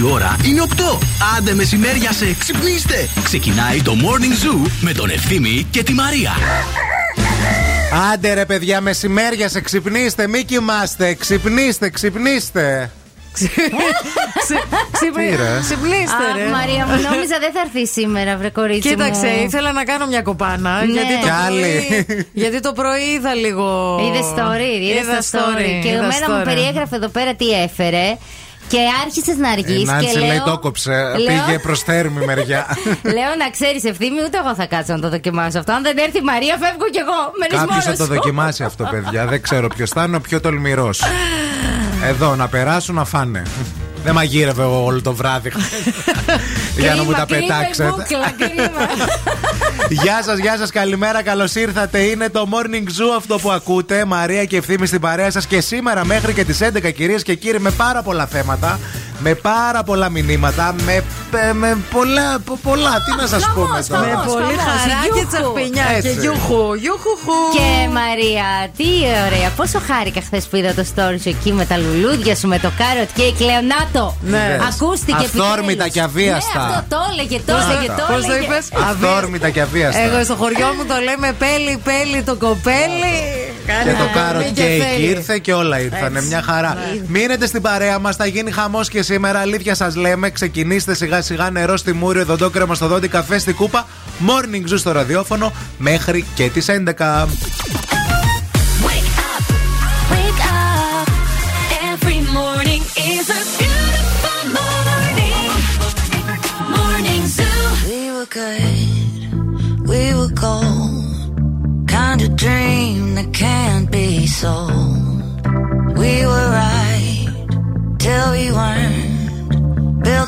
Η ώρα είναι 8. Άντε μεσημέρια σε ξυπνήστε. Ξεκινάει το Morning Zoo με τον Ευθύμη και τη Μαρία. Άντε ρε παιδιά, μεσημέρια σε ξυπνήστε, μη κοιμάστε. Ξυπνήστε, ξυπνήστε. Ξυπνήστε, ρε. Μαρία μου, νόμιζα δεν θα έρθει σήμερα, βρε κορίτσι Κοίταξε, μου. ήθελα να κάνω μια κοπάνα. Ναι. Γιατί, το Κι άλλη. πρωί, γιατί το πρωί είδα λίγο. Είδες story, είδες Είδα τα story. Και είδα εμένα μου story. περιέγραφε εδώ πέρα τι έφερε. Και άρχισες να Η αργείς. Νάντσι και λέω. λέει το κόψε. λέω- Πήγε προς θέρμη μεριά. Λέω να ξέρεις ευθύμη, ούτε εγώ θα κάτσω να το δοκιμάσω αυτό. Αν δεν έρθει η Μαρία, φεύγω κι εγώ. Μένεις Κάποιος μόνος θα το σου. δοκιμάσει αυτό, παιδιά. Δεν ξέρω ποιος θα είναι ο πιο τολμηρός. Εδώ να περάσουν να φάνε. Δεν μαγείρευε εγώ όλο το βράδυ για να μου τα Κρίμα, κρίμα η πετάξετε. μπούκλα, κρίμα. Γεια σας, γεια σας, καλημέρα, καλώς ήρθατε. Είναι το morning zoo αυτό που ακούτε. Μαρία και ευθύμη στην παρέα σας και σήμερα μέχρι και τις 11 κυρίες και κύριοι με πάρα πολλά θέματα. Με πάρα πολλά μηνύματα. Με, με πολλά, πο- πολλά. Τι να σας πούμε χαμός, τώρα. Με Χαμός, πολύ χαμός, χαρά και γιούχου. τσαχπινιά. Και Έτσι. γιούχου, γιούχου. Και Μαρία, τι ωραία. Πόσο χάρηκα χθες που είδα το story σου εκεί με τα λουλούδια σου, με το carrot cake. Λέω να το. Ναι. Ακούστηκε Αυθόρμητα επιτέλους. και αβίαστα. Ναι, αυτό το έλεγε, το έλεγε, το Πώς το έλεγε. είπες, Αυθόρμητα και αβίαστα. Εγώ στο χωριό μου το λέμε πέλι, πέλι το κοπέλι. Και το Κάνε κάρο μη κέικ θέλει. ήρθε και όλα ήρθανε. Έτσι. Μια χαρά. Μείνετε στην παρέα μας, θα γίνει χαμός και σήμερα. Αλήθεια σας λέμε, ξεκινήστε σιγά σιγά νερό στη Μούριο, δοντόκρεμα στο δόντι, καφέ στην κούπα. Morning Zoo στο ραδιόφωνο μέχρι και τις 11. Good. Dream that can't be sold. We.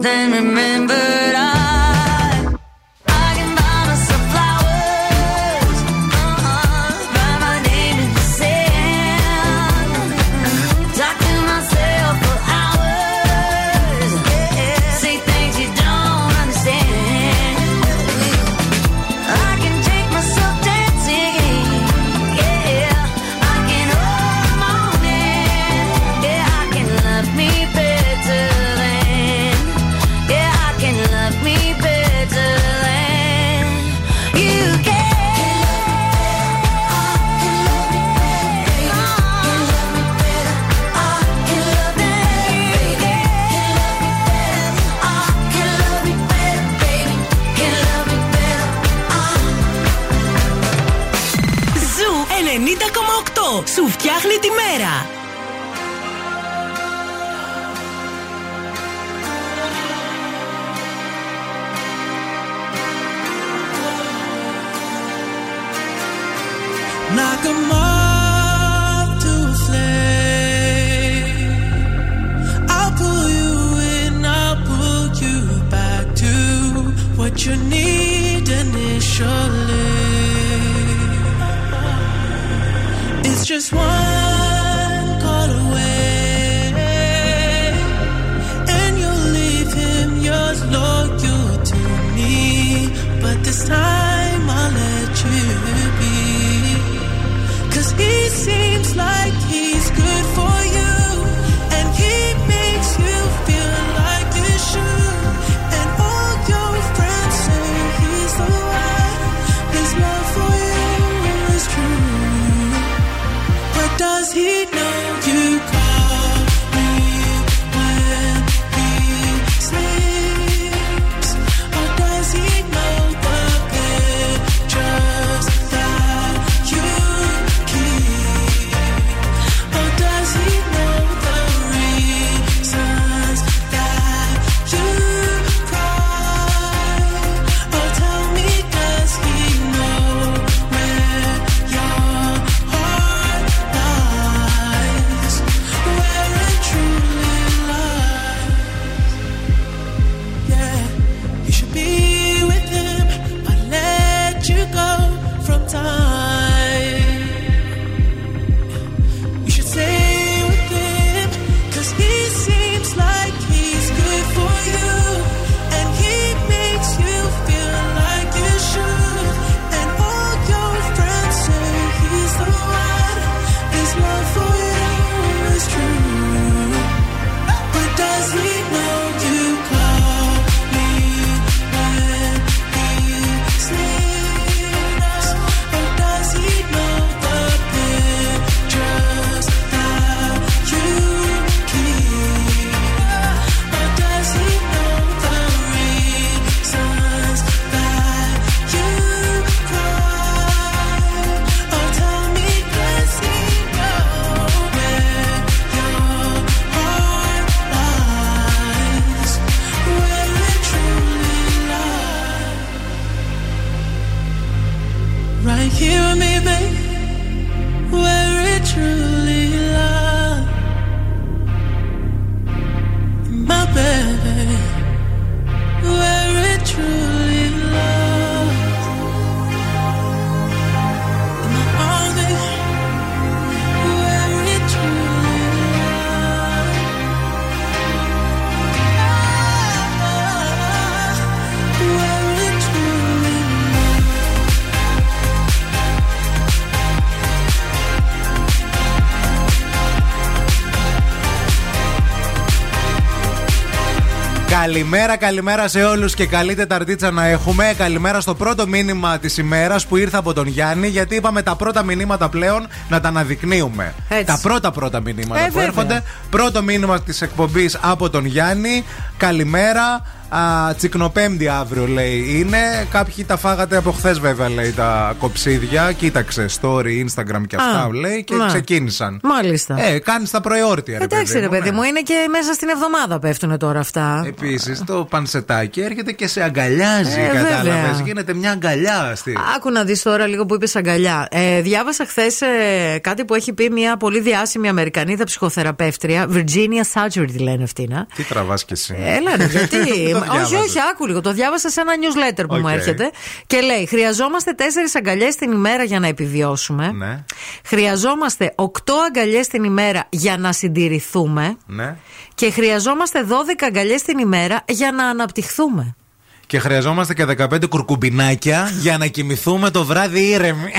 Then remember Καλημέρα, καλημέρα σε όλους και καλή Τεταρτίτσα να έχουμε. Καλημέρα στο πρώτο μήνυμα της ημέρας που ήρθε από τον Γιάννη, γιατί είπαμε τα πρώτα μηνύματα πλέον να τα αναδεικνύουμε. Έτσι. Τα πρώτα πρώτα μηνύματα Ε, που βέβαια. έρχονται. Πρώτο μήνυμα της εκπομπής από τον Γιάννη. Καλημέρα. Α, τσικνοπέμπτη αύριο λέει είναι. Κάποιοι τα φάγατε από χθες βέβαια λέει τα κοψίδια. Κοίταξε story, Instagram και αυτά Α, λέει και ναι. ξεκίνησαν. Μάλιστα. Ε, κάνεις τα προεόρτια, ρε Εντάξει, παιδί ρε παιδί ναι. μου, είναι και μέσα στην εβδομάδα πέφτουν τώρα αυτά. Επίσης, το πανσετάκι έρχεται και σε αγκαλιάζει, Ε, κατάλαβες. βέβαια. Γίνεται μια αγκαλιά στη. Άκου να δεις τώρα λίγο που είπες αγκαλιά. Ε, διάβασα χθες κάτι που έχει πει μια πολύ διάσημη Αμερικανίδα ψυχοθεραπεύτρια. Virginia Satir τη λένε αυτή. να. Τι τραβάς κι εσύ. Έλα, ρε, γιατί; Το όχι, διάβαζες. όχι, άκου λίγο. Το διάβασα σε ένα newsletter που μου Οκ. έρχεται. Και λέει: Χρειαζόμαστε τέσσερις αγκαλιές την ημέρα για να επιβιώσουμε. Ναι, Χρειαζόμαστε οκτώ αγκαλιές την ημέρα για να συντηρηθούμε. ναι. Και χρειαζόμαστε 12 αγκαλιές την ημέρα για να αναπτυχθούμε. Και χρειαζόμαστε και 15 κουρκουμπινάκια για να κοιμηθούμε το βράδυ ήρεμοι.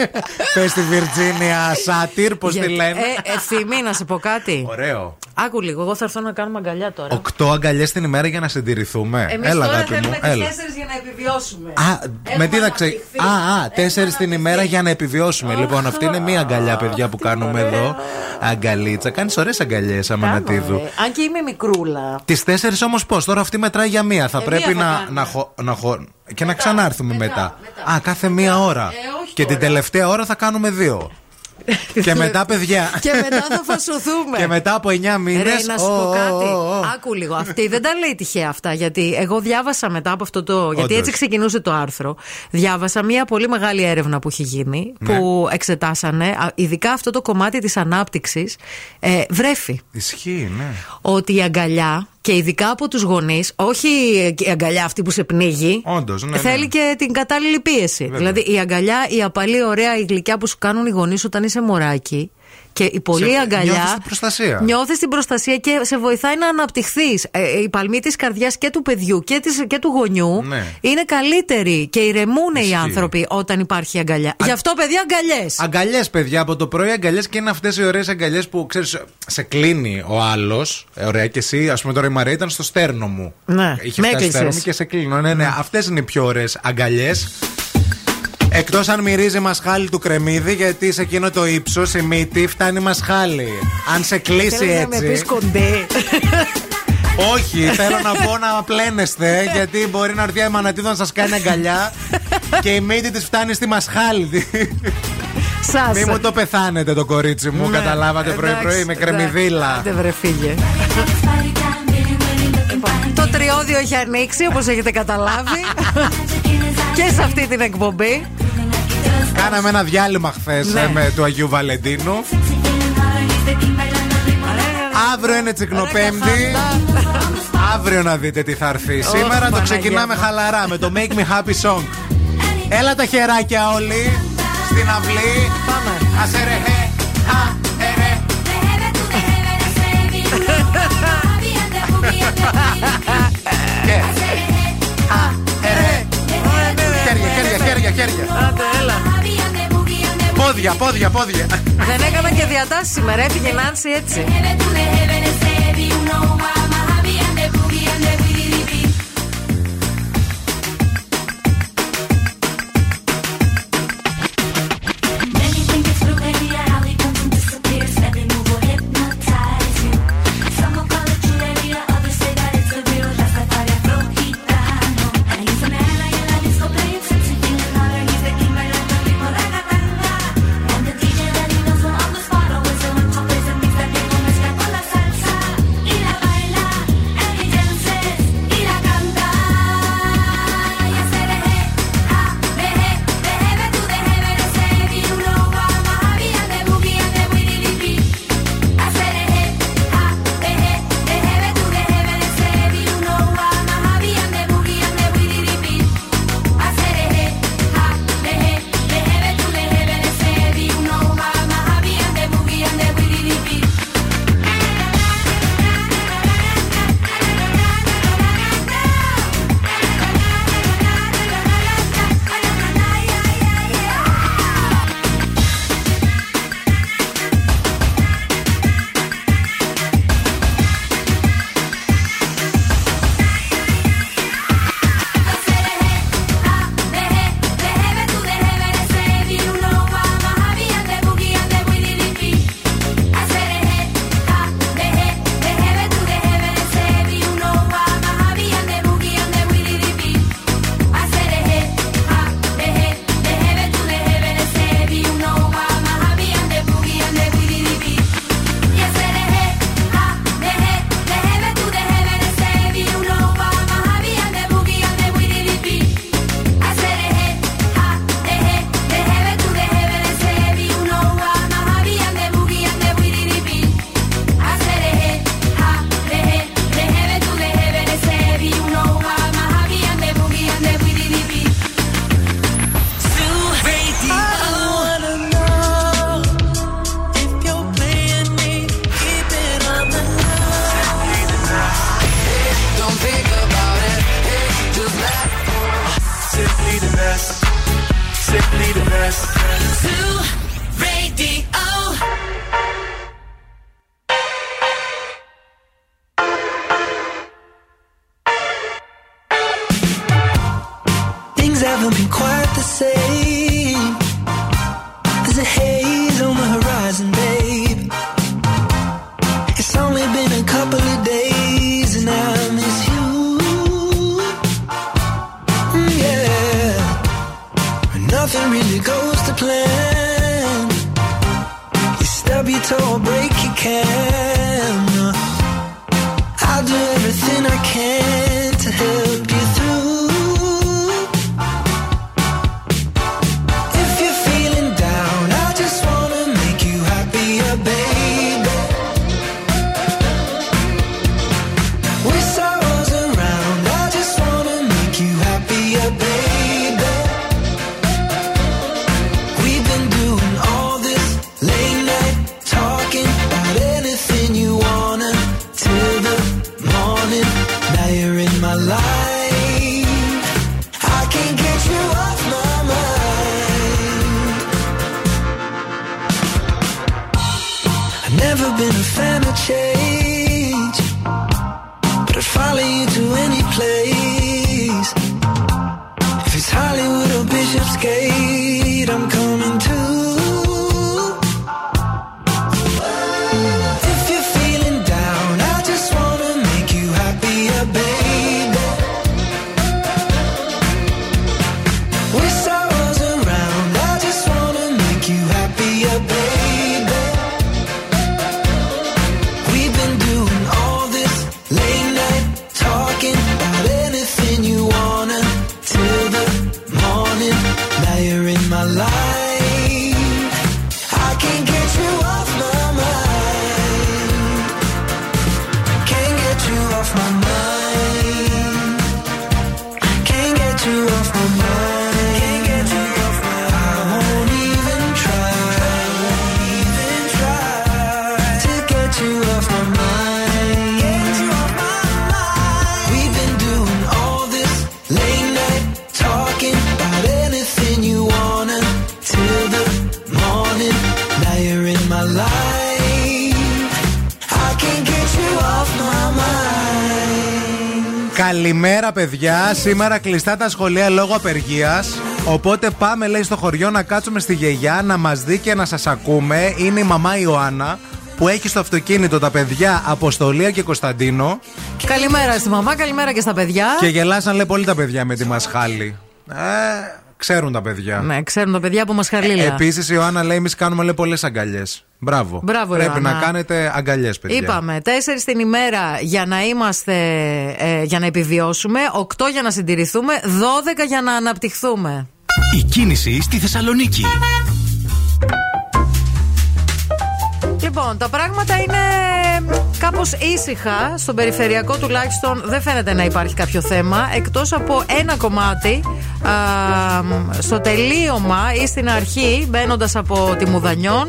Πες στη Βιρτζίνια Σάτυρ, πώς τη Γιατί- λένε. Ε, ευθύμη, να σε πω κάτι. Ωραίο. Άκου λίγο, εγώ θα έρθω να κάνουμε αγκαλιά τώρα. Οκτώ αγκαλιές την ημέρα για να συντηρηθούμε. Εμείς Έλα, τώρα αγάπη μου. θέλουμε τις Έλα. τέσσερις για να επιβιώσουμε. Α, με τι θα ξε... αναπτυχθεί. Α, α, τέσσερις την ημέρα για να επιβιώσουμε. Λοιπόν, αυτή είναι μία αγκαλιά, παιδιά, που κάνουμε εδώ. Αγκαλίτσα. Κάνεις ωραίες αγκαλιές, Αμανατίδου. Ε, Αν και είμαι μικρούλα. Τις τέσσερις όμως πώς, τώρα αυτή μετράει για μία. Θα Ε, πρέπει μία θα να, κάνουμε. να, χω- να χω- και να ξανάρθουμε μετά. μετά. Α, κάθε μία ώρα. Ε, όχι και την τώρα. τελευταία ώρα θα κάνουμε δύο. Και μετά, παιδιά. Και μετά θα φασωθούμε. Και μετά από 9 μήνες. Ρε, να σου πω κάτι. Άκου λίγο. Αυτή δεν τα λέει τυχαία αυτά. Γιατί εγώ διάβασα μετά από αυτό το. Γιατί Όντως. έτσι ξεκινούσε το άρθρο. Διάβασα μια πολύ μεγάλη έρευνα που έχει γίνει. Ναι. Που εξετάσανε, α, ειδικά αυτό το κομμάτι της ανάπτυξης, ε, βρέφει. Ισχύει, ναι. Ότι η αγκαλιά και ειδικά από τους γονείς, όχι η αγκαλιά αυτή που σε πνίγει. Όντως, ναι, ναι. Θέλει και την κατάλληλη πίεση. Βέβαια. Δηλαδή η αγκαλιά, η απαλή, ωραία, η γλυκιά που σου κάνουν οι γονείς όταν είσαι μωράκι. Και η πολλή Σε- αγκαλιά. νιώθεις την προστασία. Νιώθεις την προστασία και σε βοηθάει να αναπτυχθείς. η παλμή της καρδιάς και του παιδιού και, της, και του γονιού Ναι. είναι καλύτερη και ηρεμούν οι Ισχύει. άνθρωποι όταν υπάρχει αγκαλιά. Γι' αυτό, παιδιά, αγκαλιές. Αγκαλιές, παιδιά, από το πρωί αγκαλιές και είναι αυτές οι ωραίες αγκαλιές που ξέρεις, σε κλείνει ο άλλος. ωραία, και εσύ, ας πούμε τώρα η Μαρία ήταν στο στέρνο μου. Ναι, Είχε με φτάσει στο έκλεισες. στέρνο μου και σε κλείνω. Ναι, ναι, αυτές είναι οι πιο ωραίες αγκαλιές. Εκτός αν μυρίζει μασχάλη του κρεμμύδι, γιατί σε εκείνο το ύψος, η μύτη, φτάνει μασχάλη. Αν σε κλείσει Θέλεις να με έτσι. πεις κοντέ. Όχι, θέλω να πω να πλένεστε, γιατί μπορεί να έρθει η μανατίδα να σας κάνει αγκαλιά και η μύτη της φτάνει στη μασχάλη. Σας. Μη μου το πεθάνετε το κορίτσι μου, Ναι, καταλάβατε εντάξει, πρωί-πρωί με εντάξει. κρεμμυδίλα. Άντε βρε φύγε. Λοιπόν, Το τριώδιο έχει ανοίξει όπως έχετε καταλάβει και σε αυτή την εκπομπή. Κάναμε ένα διάλειμμα χθες Ναι. με του Αγίου Βαλεντίνου. Αύριο είναι τσικνοπέμπτη. Αύριο να δείτε τι θα έρθει. Σήμερα το Παναγία ξεκινάμε μου. χαλαρά με το Make Me Happy Song. Έλα τα χεράκια όλοι στην αυλή. Πάμε. Άσε ρε, χέρια, χέρια, χέρια. Άντε, έλα. Πόδια, πόδια, πόδια. Δεν έκανα και διατάσεις σήμερα, έφυγε η Νάνση έτσι. Καλημέρα, παιδιά. Σήμερα κλειστά τα σχολεία λόγω απεργίας. Οπότε πάμε, λέει, στο χωριό να κάτσουμε στη γιαγιά να μας δει και να σας ακούμε. Είναι η μαμά Ιωάννα που έχει στο αυτοκίνητο τα παιδιά Αποστολία και Κωνσταντίνο. Καλημέρα στη μαμά, καλημέρα και στα παιδιά. Και γελάσαν, λέει, πολύ τα παιδιά με τη μασχάλη. Ε, ξέρουν τα παιδιά. Ναι, ξέρουν τα παιδιά από Μασχαλίλα. Επίσης, η Ιωάννα λέει: Εμείς κάνουμε λέει, πολλές αγκαλιές. Μπράβο. Μπράβο, Πρέπει Ιωάννα. να κάνετε αγκαλιές, παιδιά. Είπαμε, τέσσερις την ημέρα για να είμαστε, ε, για να επιβιώσουμε, οκτώ για να συντηρηθούμε, δώδεκα για να αναπτυχθούμε. Η κίνηση στη Θεσσαλονίκη. Λοιπόν, τα πράγματα είναι κάπως ήσυχα. Στον περιφερειακό τουλάχιστον δεν φαίνεται να υπάρχει κάποιο θέμα. Εκτός από ένα κομμάτι α, στο τελείωμα ή στην αρχή, μπαίνοντας από τη Μουδανιών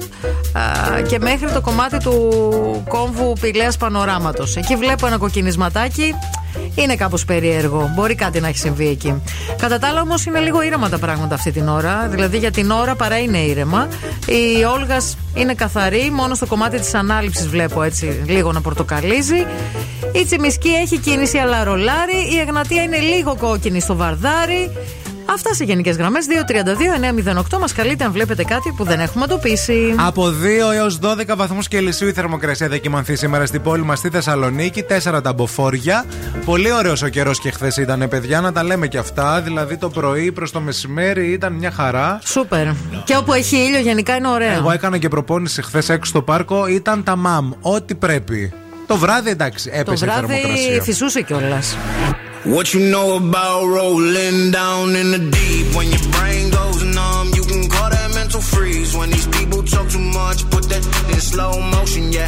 α, και μέχρι το κομμάτι του κόμβου Πηλέας Πανοράματος. Εκεί βλέπω ένα κοκκινισματάκι. Είναι κάπως περίεργο. Μπορεί κάτι να έχει συμβεί εκεί. Κατά τα άλλα, όμως, είναι λίγο ήρεμα τα πράγματα αυτή την ώρα. Δηλαδή, για την ώρα παρά είναι ήρεμα. Η Όλγας είναι καθαρή. Μόνο στο κομμάτι της ανάληψης βλέπω έτσι λίγο να πορτοκαλίζει. Η Τσιμισκή έχει κίνηση αλλά ρολάρι. Η Εγνατία είναι λίγο κόκκινη στο βαρδάρι. Αυτά σε γενικές γραμμές. 232-908 μας καλείτε αν βλέπετε κάτι που δεν έχουμε εντοπίσει. Από 2 έως 12 βαθμούς Κελσίου η θερμοκρασία θα κοιμανθεί σήμερα στην πόλη μας στη Θεσσαλονίκη. 4 τα μποφόρια. Πολύ ωραίος ο καιρός και χθες ήταν, παιδιά, να τα λέμε και αυτά. Δηλαδή το πρωί προς το μεσημέρι ήταν μια χαρά. Σούπερ. Και όπου έχει ήλιο γενικά είναι ωραίο. Εγώ έκανα και προπόνηση χθες έξω στο πάρκο. Ήταν τα μαμ. Ό,τι πρέπει. Το βράδυ εντάξει, Το έπεσε η βράδυ θερμοκρασία. φυσούσε κιόλας. What you know about rolling down in the deep? When your brain goes numb, you can call that mental freeze. When these people talk too much, put that in slow motion. Yeah,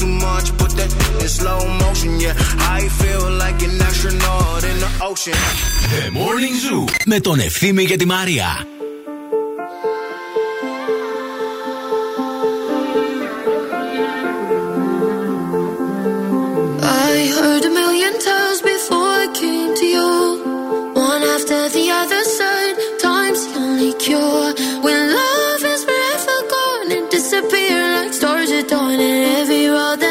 too much, put that in slow motion, yeah. I feel like an astronaut in the ocean. The Morning Zoo με τον Ευθύμη και τη Μαρία. I heard a million times before I came to you. One after the other said time's the only cure. Dawn. And every road that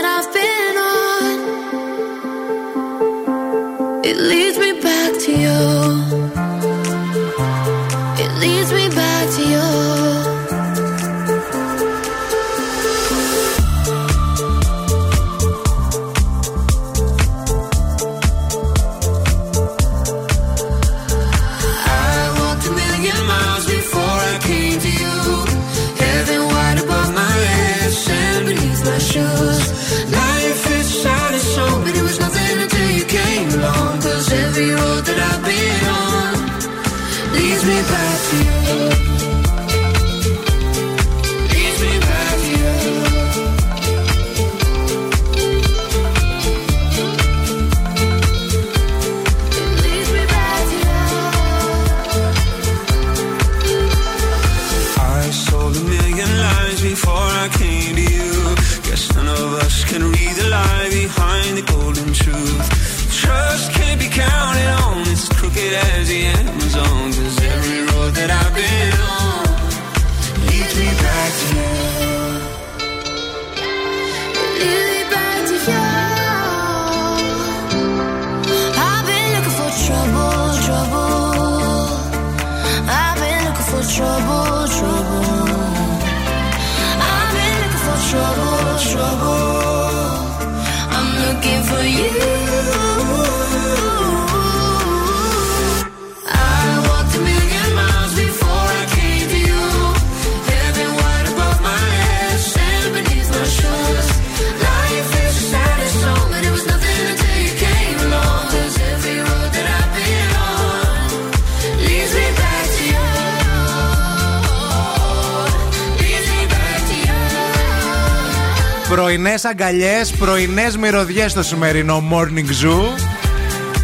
Πρωινές αγκαλιές, πρωινές μυρωδιές στο σημερινό Morning Zoo.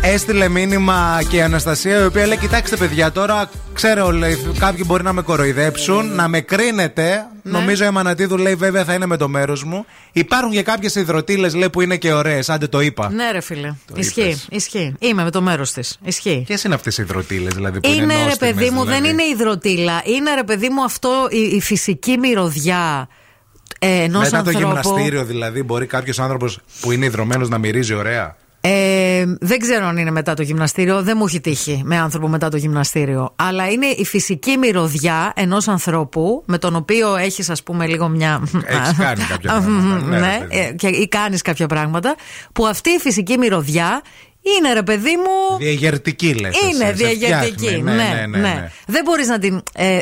Έστειλε μήνυμα και η Αναστασία, η οποία λέει: Κοιτάξτε, παιδιά, τώρα ξέρω, λέει, κάποιοι μπορεί να με κοροϊδέψουν, να με κρίνετε. Νομίζω η Μανατίδου λέει: Βέβαια, θα είναι με το μέρος μου. Υπάρχουν και κάποιες υδροτήλε, λέει, που είναι και ωραίες. Άντε το είπα. Ναι, ρε φίλε. Το Ισχύει, είπες. ισχύει. Είμαι με το μέρος της. Ισχύει. Ποιες είναι αυτές οι υδροτήλε, δηλαδή, που είναι, Είναι ρε νόστιμες, παιδί μου, δεν δηλαδή; είναι υδροτήλα. Είναι ρε παιδί μου αυτό η, η φυσική μυρωδιά ε, ενός Μετά ανθρώπου. το γυμναστήριο, δηλαδή, μπορεί κάποιος άνθρωπος που είναι υδρωμένο να μυρίζει ωραία; Ε, δεν ξέρω αν είναι μετά το γυμναστήριο. Δεν μου έχει τύχει με άνθρωπο μετά το γυμναστήριο. Αλλά είναι η φυσική μυρωδιά ενός ανθρώπου με τον οποίο έχεις, ας πούμε, λίγο μια. Έχεις κάνει κάποια πράγματα, ναι, ρε ναι, παιδί. ε, και, ή κάνεις κάποια πράγματα. Που αυτή η φυσική μυρωδιά είναι, ρε παιδί μου. Διαγερτική, λες. Είναι διαγερτική. Ναι, ναι, ναι. ναι. Δεν μπορείς να την. ε,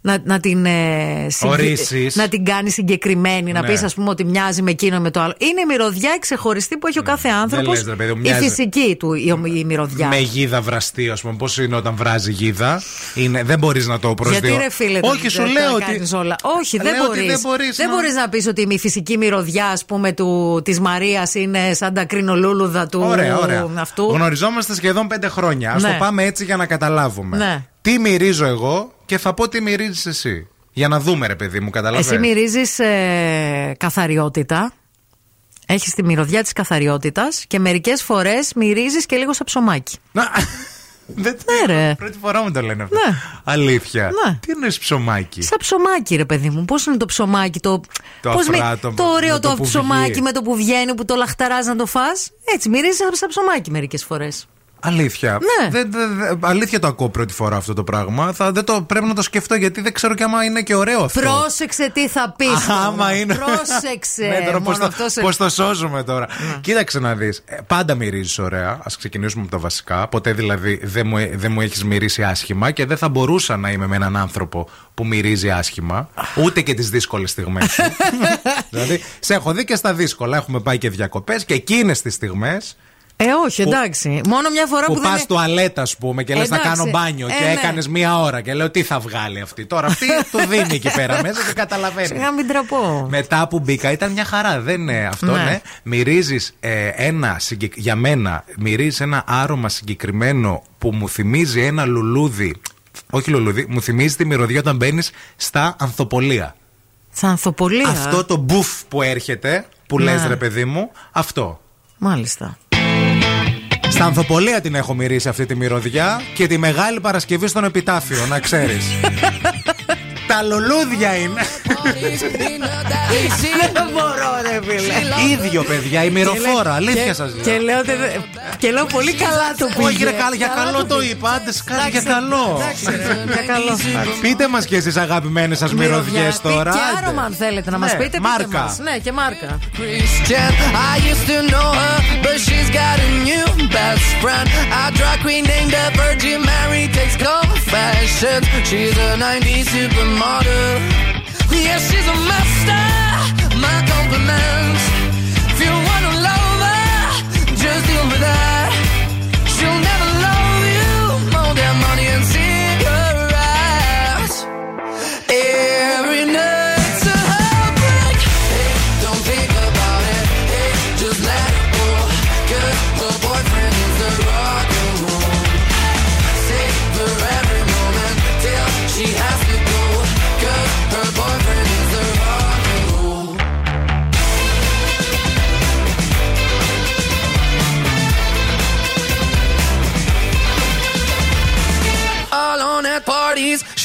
να, να την ε, συγκε- Ορίσεις. να την κάνει συγκεκριμένη, να Ναι. πεις, ας πούμε, ότι μοιάζει με εκείνο με το άλλο. Είναι η μυρωδιά ξεχωριστή που έχει ο κάθε άνθρωπος. λες, ρε παιδί μου, Η μοιάζει. φυσική του η, η μυρωδιά. Με γίδα βραστή, ας πούμε. Πώς είναι όταν βράζει γίδα; Είναι, δεν μπορείς να το προσδιορίσεις. Γιατί ρε φίλε, Όχι, δεν- σου δεν λέω τα ότι. κάνεις όλα. Όχι, δεν Λέω ότι μπορείς. δεν μπορείς Δεν να- μπορείς να πεις ότι η φυσική μυρωδιά, ας πούμε, της Μαρίας είναι σαν τα κρινολούλουδα του Ωραία, ωραία. αυτού. Γνωριζόμαστε σχεδόν πέντε χρόνια. Α Ναι. το πάμε έτσι για να καταλάβουμε. Ναι. Τι μυρίζω εγώ και θα πω τι μυρίζεις εσύ. Για να δούμε, ρε παιδί μου, καταλαβαίνεις. Εσύ μυρίζεις ε, καθαριότητα. Έχεις τη μυρωδιά της καθαριότητας και μερικές φορές μυρίζεις και λίγο σαν ψωμάκι. Να- Δεν Ναι, ρε. Πρώτη φορά μου το λένε αυτό. Ναι. Αλήθεια. Ναι. Τι εννοείς ψωμάκι; Σαν ψωμάκι, ρε παιδί μου. Πώς είναι το ψωμάκι, το. Το πώς μη- αφράτο το ωραίο με το το, που ψωμάκι βγει. με το που βγαίνει, που το λαχταράς να το φά. Έτσι, μυρίζεις σαν- σαν ψωμάκι μερικές φορές. Αλήθεια. Ναι. Δεν, δεν- δεν- αλήθεια το ακούω πρώτη φορά αυτό το πράγμα. Θα, δεν το, πρέπει να το σκεφτώ γιατί δεν ξέρω και άμα είναι και ωραίο αυτό. Πρόσεξε τι θα πεις. Άμα είναι. Πρόσεξε. Ναι, τώρα πώς Μόνο το, αυτό σε- πώς το σώζουμε τώρα. Κοίταξε να δεις. πάντα μυρίζεις ωραία. Α ξεκινήσουμε από τα βασικά. Ποτέ δηλαδή δεν μου, δεν μου έχεις μυρίσει άσχημα και δεν θα μπορούσα να είμαι με έναν άνθρωπο που μυρίζει άσχημα. Ούτε και τις δύσκολες στιγμές σου. δηλαδή, σε έχω δει και στα δύσκολα. Έχουμε πάει και διακοπές και εκείνες τις στιγμές Ε, όχι, εντάξει. Μόνο μια φορά που, Που δεν πας είναι- τουαλέτα, ας πούμε, και λες θα Εντάξει. κάνω μπάνιο Ε, και ναι. έκανες μία ώρα και λέω τι θα βγάλει αυτή. Τώρα; Αυτή το δίνει εκεί πέρα μέσα και καταλαβαίνει. Σιγά μην τραπώ. Μετά που μπήκα ήταν μια χαρά. Δεν είναι αυτό, Ναι. ναι. Μυρίζεις ένα, συγκεκ- για μένα, μυρίζεις ένα άρωμα συγκεκριμένο που μου θυμίζει ένα λουλούδι. Όχι λουλούδι, μου θυμίζει τη μυρωδιά όταν μπαίνεις στα ανθοπολία. Σαν ανθοπολία; Αυτό το μπουφ που έρχεται, που Ναι. λες ρε παιδί μου, αυτό. Μάλιστα. Στα ανθοπολία την έχω μυρίσει αυτή τη μυρωδιά και τη Μεγάλη Παρασκευή στον Επιτάφιο, να ξέρεις. Τα λουλούδια είναι. Δεν μπορώ, ρε φίλε. Ίδιο, παιδιά, η μυροφόρα. Αλήθεια Και- σα Και λέω. λέω, τε- και λέω πολύ καλά το πήγε. Όχι, ρε, καλά, για καλό το είπα. Άντες, σκάζει για καλό. Εντάξει, ρε, για καλό. Πείτε μας και εσείς αγαπημένες σας μυρωδιές Μυρωδιά. τώρα. Και άντε. άρωμα αν θέλετε να μας Ναι, πείτε. πείτε μάρκα. μας. Ναι, και μάρκα. Christian. I used to know her, but she's got a new best friend. A drag queen named the Virgin Mary takes confessions. She's a 90s supermodel. Yeah, she's a master. My compliments. If you wanna love her, just deal with her.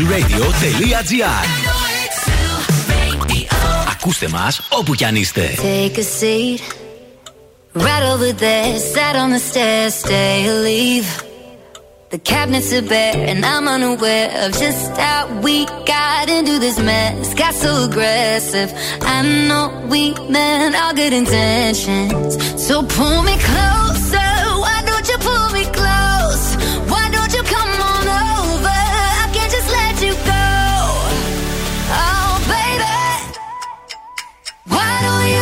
90,8. Και zooradio.gr Ακούστε μας όπου κι αν είστε. Take a seat. Right over there, sat on the stairs, stay or leave. The cabinets are bare, and I'm unaware of just how we got into this mess. Got so aggressive. I know we meant all good intentions. So pull me closer. Why don't you pull me close?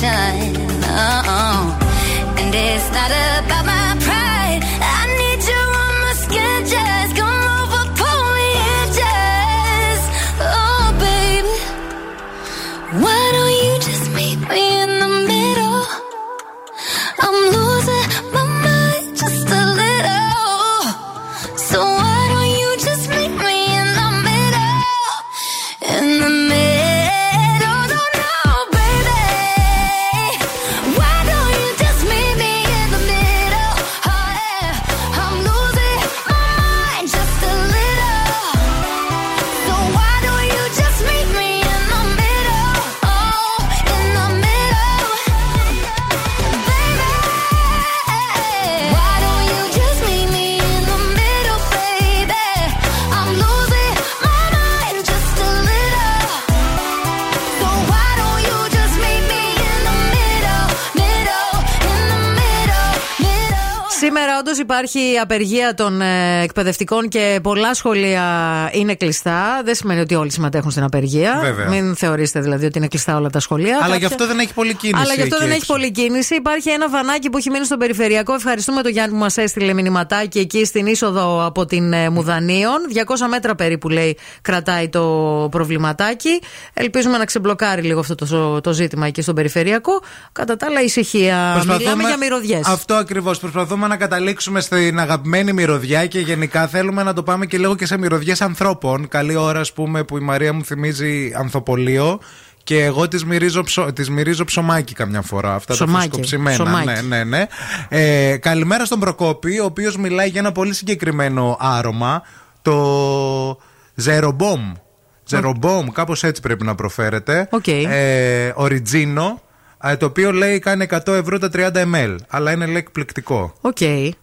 sunshine. Σήμερα όντως υπάρχει απεργία των ε, εκπαιδευτικών και πολλά σχολεία είναι κλειστά. Δεν σημαίνει ότι όλοι συμμετέχουν στην απεργία. Βέβαια. Μην θεωρήσετε δηλαδή ότι είναι κλειστά όλα τα σχολεία. Αλλά Κάποια- γι' αυτό δεν έχει πολύ κίνηση. Αλλά γι' αυτό εκεί δεν έχει έξω. πολύ κίνηση. Υπάρχει ένα βανάκι που έχει μείνει στον περιφερειακό. Ευχαριστούμε τον Γιάννη που μας έστειλε μηνυματάκι εκεί στην είσοδο από την ε, Μουδανίων. 200 μέτρα περίπου λέει κρατάει το προβληματάκι. Ελπίζουμε να ξεμπλοκάρει λίγο αυτό το, το ζήτημα εκεί στον περιφερειακό. Κατά τα άλλα, ησυχία. Μιλάμε για μυρωδιές. Αυτό ακριβώς. Προσπαθούμε να καταλήξουμε στην αγαπημένη μυρωδιά και γενικά θέλουμε να το πάμε και λίγο και σε μυρωδιές ανθρώπων. Καλή ώρα, ας πούμε, που η Μαρία μου θυμίζει ανθοπολείο. Και εγώ τη μυρίζω, ψω... της μυρίζω ψωμάκι καμιά φορά. Αυτά Ψωμάκι, τα φουσκοψημένα. ψωμάκι. Ναι, ναι, ναι. Ε, καλημέρα στον Προκόπη, ο οποίος μιλάει για ένα πολύ συγκεκριμένο άρωμα. Το Jeroboam. Jeroboam, κάπως έτσι πρέπει να προφέρεται. Οκ. Ε, Origino. Ε, Το οποίο λέει κάνει 100 ευρώ τα 30 ml. Αλλά είναι λέει εκπληκτικό. Οκ.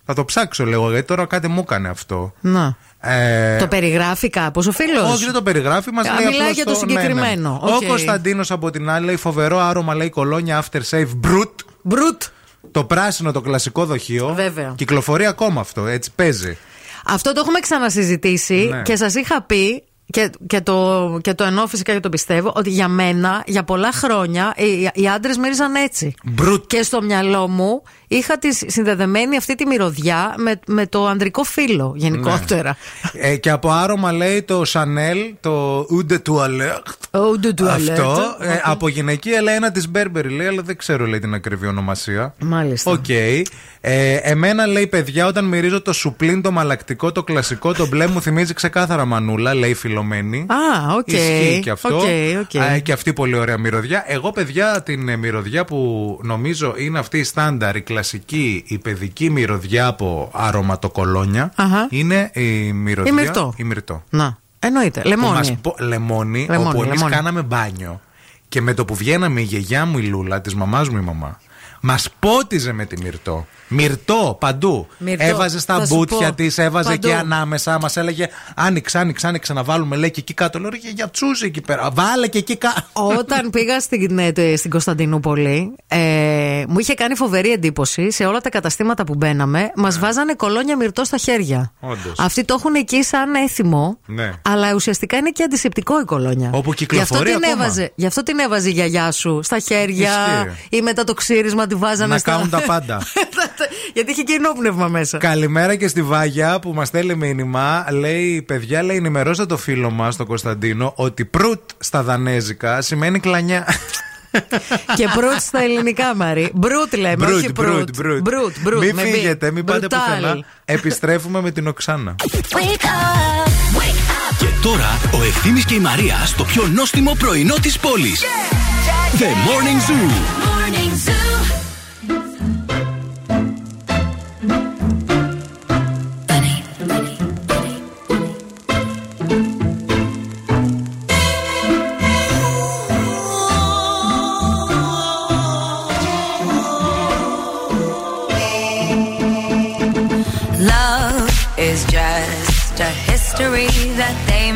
Θα το ψάξω λίγο γιατί τώρα κάτι μου έκανε αυτό. Να. Ε, Το περιγράφει κάπως ο φίλος; όχι, δεν το περιγράφει. Μας Α, λέει μιλάει απλώς για το συγκεκριμένο. Ο Οκ. Κωνσταντίνος από την άλλη λέει φοβερό άρωμα, λέει κολόνια aftershave Brut. Brut. Το πράσινο, το κλασικό δοχείο. Βέβαια. Κυκλοφορεί ακόμα αυτό, έτσι παίζει. Αυτό το έχουμε ξανασυζητήσει Ναι. και σας είχα πει. Και, και, το, και το εννοώ φυσικά και το πιστεύω ότι για μένα για πολλά χρόνια οι, οι άντρες μύριζαν έτσι. Brut. Και στο μυαλό μου είχα τη συνδεδεμένη αυτή τη μυρωδιά με, με το ανδρικό φύλο γενικότερα. Ε, και από άρωμα λέει το Chanel, το Eau de Toilette. Eau de toilette. Αυτό. Ε, Οκ. από γυναικεία λέει ένα της Burberry λέει, αλλά δεν ξέρω λέει την ακριβή ονομασία. Μάλιστα. Οκ. Ε, εμένα λέει παιδιά, όταν μυρίζω το Soupline, το μαλακτικό, το κλασικό, το μπλε μου θυμίζει ξεκάθαρα μανούλα, λέει Φιλομένη. Α, οκ. Ισχύει και αυτό. Οκ, οκ. Α, και αυτή πολύ ωραία μυρωδιά. Εγώ, παιδιά, την ε, μυρωδιά που νομίζω είναι αυτή η στάνταρ, η κλασική, η παιδική μυρωδιά από αρωματοκολόνια, Αχα. είναι η μυρωδιά. Η Μυρτώ. Η Μυρτώ. Να. Εννοείται. Που Λεμόνι. μας πο- λεμόνι, Λεμόνι, όπου εμείς λεμόνι. κάναμε μπάνιο. Και με το που βγαίναμε η γιαγιά μου η Λούλα, της μαμάς μου η μαμά, μας πότιζε με τη Μυρτώ. Μυρτώ παντού. Μυρτώ, Έβαζε στα θα σου μπούτια πω. της, έβαζε Παντού. και ανάμεσα. Μας έλεγε Άνοιξε, άνοιξε, άνοιξε να βάλουμε. Λέει και εκεί κάτω. Λέω «Ρε, για τσούζι εκεί πέρα. Βάλε και εκεί κάτω. Όταν πήγα στην, ε, τε- στην Κωνσταντινούπολη, ε, μου είχε κάνει φοβερή εντύπωση σε όλα τα καταστήματα που μπαίναμε. Μας βάζανε κολόνια μυρτό στα χέρια. Όντως. Αυτοί το έχουν εκεί σαν έθιμο. Ναι. Αλλά ουσιαστικά είναι και αντισηπτικό η κολόνια. Όπου κυκλοφορεί γι αυτό, την ακόμα. έβαζε, γι' αυτό την έβαζε η γιαγιά σου στα χέρια Ισχύει. ή μετά το ξύρισμα τη βάζανε Να στα... κάνουν τα πάντα. Γιατί είχε και οινόπνευμα μέσα. Καλημέρα και στη Βάγια που μας στέλνει μήνυμα. Λέει, παιδιά, λέει, ενημερώστε το φίλο μας, τον Κωνσταντίνο, ότι prut στα δανέζικα σημαίνει κλανιά. και Brut στα ελληνικά, Μαρή. Brut λέμε, Brut, όχι Brut, Brut. Brut. Brut, Brut, Μην με μπι. φύγετε, μην πάτε Μπρουτάλ. πουθενά. Επιστρέφουμε με την Οξάνα. Και τώρα ο Ευθύμης και η Μαρία στο πιο νόστιμο πρωινό της πόλης. The Morning Zoo. Morning Zoo.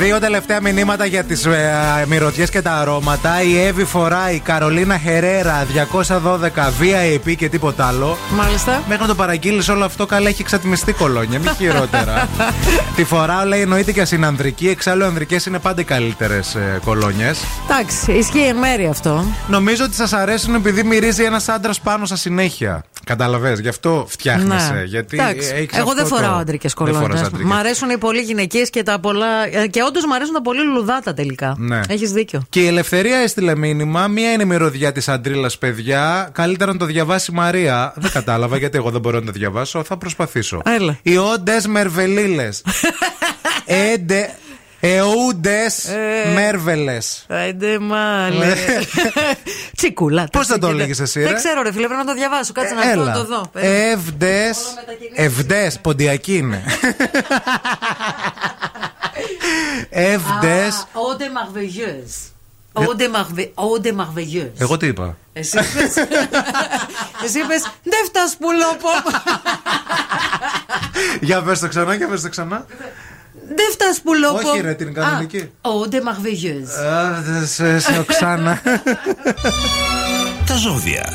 Δύο τελευταία μηνύματα για τις ε, μυρωδιές και τα αρώματα. Η Εύη φοράει Καρολίνα Χερέρα 212 VIP και τίποτα άλλο. Μάλιστα. Μέχρι να το παραγγείλεις όλο αυτό, καλά έχει εξατμιστεί κολόνια. Μην χειρότερα. Τη φοράω, λέει, εννοείται και ασυνανδρική. Εξάλλου, ανδρικές είναι πάντα καλύτερες κολόνιες. Εντάξει, ισχύει εν μέρη αυτό. Νομίζω ότι σας αρέσουν επειδή μυρίζει ένας άντρας πάνω σα συνέχεια. Καταλαβέ, γι' αυτό φτιάχνεσαι. Ναι. Γιατί Εντάξει, έχεις Εγώ δεν αυτό φοράω το- άντρικε Δεν φοράς κολόνε. άντρικες. Μ' αρέσουν οι πολύ γυναικείες και τα πολλά. ε, Και όντως μου αρέσουν τα πολύ λουδάτα τελικά. Ναι. Έχεις δίκιο. Και η Ελευθερία έστειλε μήνυμα. Μία είναι η μυρωδιά της Αντρίλας, παιδιά. Καλύτερα να το διαβάσει η Μαρία. Δεν κατάλαβα γιατί εγώ δεν μπορώ να το διαβάσω. Θα προσπαθήσω. Έλα. Οι όντε μερβελίλες. Έντε. Εούντες Ε. μέρβελε. Άιντε μάλε. Τσικούλα. Πώς θα το έλεγες εσύ, ρε; Δεν ξέρω, ρε φίλε, πρέπει να το διαβάσω. Κάτσε να Έλα. να το δω. Περίμενε. Εύδες. Εύδες. Ποντιακή είναι. Εύδες. Όντε μαρβεγιέζ. Όντε μαρβε- Όντε μαρβεγιέζ. Εγώ τι είπα; Εσύ είπες Εσύ είπες Δεν φτάς που λόπο Για πες το ξανά, για πες το ξανά. Δεν φτάς που λόπο Όχι, ρε, την κανονική. Όντε μαρβεγιέζ. Α, δε- σε- Σε Οξάνα. Τα ζώδια.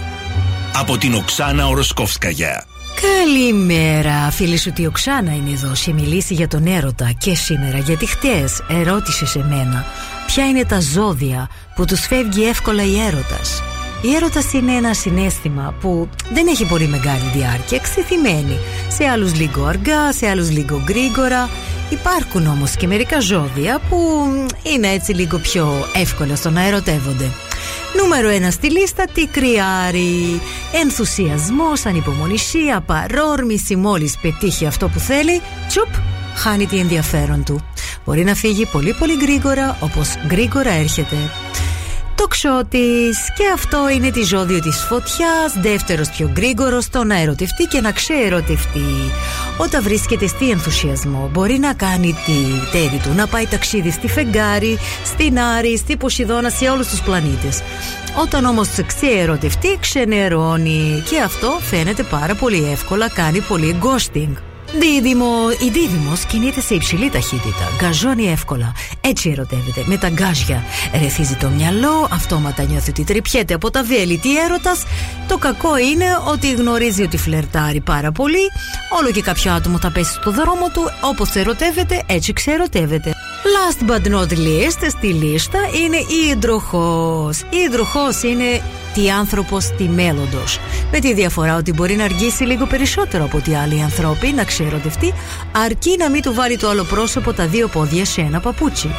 Από την Οξάνα Οροσκόφσκαγια. Καλημέρα, φίλη σου τη Οξάνα είναι εδώ σε μιλήσει για τον έρωτα και σήμερα γιατί χτες ερώτησες σε μένα ποια είναι τα ζώδια που τους φεύγει εύκολα η έρωτας. Η έρωτας είναι ένα συνέστημα που δεν έχει πολύ μεγάλη διάρκεια, εξηθυμένη. Σε άλλους λίγο αργά, σε άλλους λίγο γρήγορα. Υπάρχουν όμως και μερικά ζώδια που είναι έτσι λίγο πιο εύκολα στο να ερωτεύονται. Νούμερο 1 στη λίστα τι κρυάρι. Ενθουσιασμός, ανυπομονησία, παρόρμηση μόλις πετύχει αυτό που θέλει, τσουπ, χάνει τη ενδιαφέρον του. Μπορεί να φύγει πολύ πολύ γρήγορα όπως γρήγορα έρχεται. Το ξώτης και αυτό είναι τη ζώδιο της φωτιάς Δεύτερος πιο γρήγορος το να ερωτευτεί και να ξεερωτευτεί Όταν βρίσκεται στη ενθουσιασμό μπορεί να κάνει τη τέρη του Να πάει ταξίδι στη Φεγγάρη, στην Άρη, στη Ποσειδώνα, σε όλους τους πλανήτες. Όταν όμως ξεερωτευτεί ξενερώνει. Και αυτό φαίνεται πάρα πολύ εύκολα, κάνει πολύ ghosting Δίδυμο, η Δίδυμος κινείται σε υψηλή ταχύτητα. Γκαζώνει εύκολα. Έτσι ερωτεύεται. Με τα γκάζια. Ρεθίζει το μυαλό, αυτόματα νιώθει ότι τρυπιέται από τα βέλη. Τι έρωτας; Το κακό είναι ότι γνωρίζει ότι φλερτάρει πάρα πολύ. Όλο και κάποιο άτομο θα πέσει στο δρόμο του. Όπως ερωτεύεται, έτσι ξερωτεύεται. Last but not least στη λίστα είναι η υδροχός. Η υδροχός είναι τι άνθρωπος τι μέλλοντος. Με τη διαφορά ότι μπορεί να αργήσει λίγο περισσότερο από ό,τι άλλοι ανθρώποι να ξερωτευτεί, αρκεί να μην του βάλει το άλλο πρόσωπο τα δύο πόδια σε ένα παπούτσι.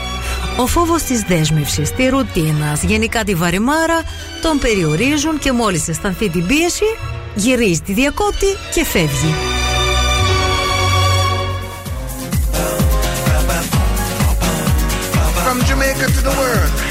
Ο φόβος της δέσμευσης, τη ρουτίνα, γενικά τη βαρεμάρα τον περιορίζουν και μόλις αισθανθεί την πίεση γυρίζει τη διακόπτη και φεύγει. From Jamaica to the world.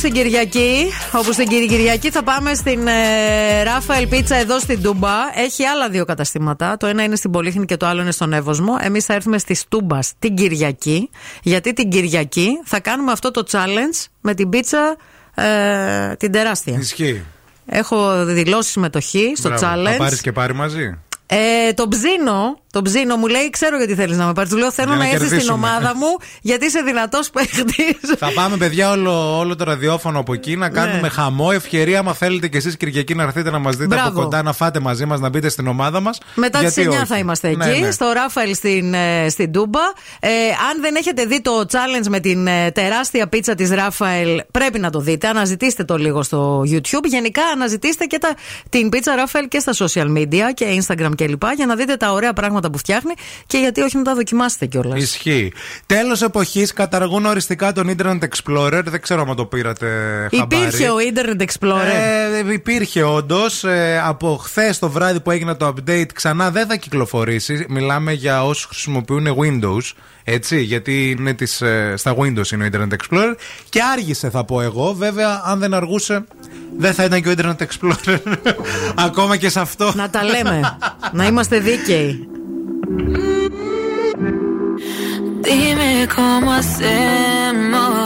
Το μυαλό μου στην Κυριακή, όπου στην Κυρ- Κυριακή θα πάμε στην ε, Ράφαελ Πίτσα εδώ στην Τούμπα. Έχει άλλα δύο καταστήματα. Το ένα είναι στην Πολύχνη και το άλλο είναι στον Εύωσμο. Εμείς θα έρθουμε στη Τούμπας την Κυριακή, γιατί την Κυριακή θα κάνουμε αυτό το challenge με την πίτσα ε, την τεράστια. Ισχύει. Έχω δηλώσει συμμετοχή στο Μπράβο. challenge. Θα πάρεις και πάρει μαζί; Ε, τον ψήνω, τον ψήνω, μου λέει: Ξέρω γιατί θέλεις να με πάρεις. Του λέω: Θέλω Για να να, έρθεις στην κερδίσουμε. ομάδα μου, γιατί είσαι δυνατός παίχτης. Θα πάμε, παιδιά, όλο, όλο το ραδιόφωνο από εκεί να κάνουμε Ναι. χαμό. Ευκαιρία, άμα θέλετε κι εσείς Κυριακή να έρθετε να μας δείτε Μπράβο. από κοντά, να φάτε μαζί μας, να μπείτε στην ομάδα μας. Μετά τις 9 θα είμαστε εκεί, Ναι, ναι. στο Ράφαελ στην, ε, στην Τούμπα. Ε, αν δεν έχετε δει το challenge με την ε, τεράστια πίτσα της Ράφαελ, πρέπει να το δείτε. Αναζητήστε το λίγο στο YouTube. Γενικά, αναζητήστε και τα, την πίτσα Ράφαελ και στα social media και Instagram κλπ. Για να δείτε τα ωραία πράγματα που φτιάχνει και γιατί όχι να τα δοκιμάσετε κιόλας. Ισχύει. Τέλος εποχής καταργούν οριστικά τον Internet Explorer. Δεν ξέρω αν το πήρατε χαμπάρι. Υπήρχε ο Internet Explorer. Ε, υπήρχε όντως. από χθες το βράδυ που έγινε το update ξανά δεν θα κυκλοφορήσει. Μιλάμε για όσους χρησιμοποιούν Windows. Έτσι, γιατί είναι τις, ε, στα Windows είναι ο Internet Explorer. Και άργησε θα πω εγώ. Βέβαια, αν δεν αργούσε, δεν θα ήταν και ο Internet Explorer. Ακόμα και σε αυτό. Να τα λέμε. να είμαστε δίκαιοι. Dime cómo hacemos.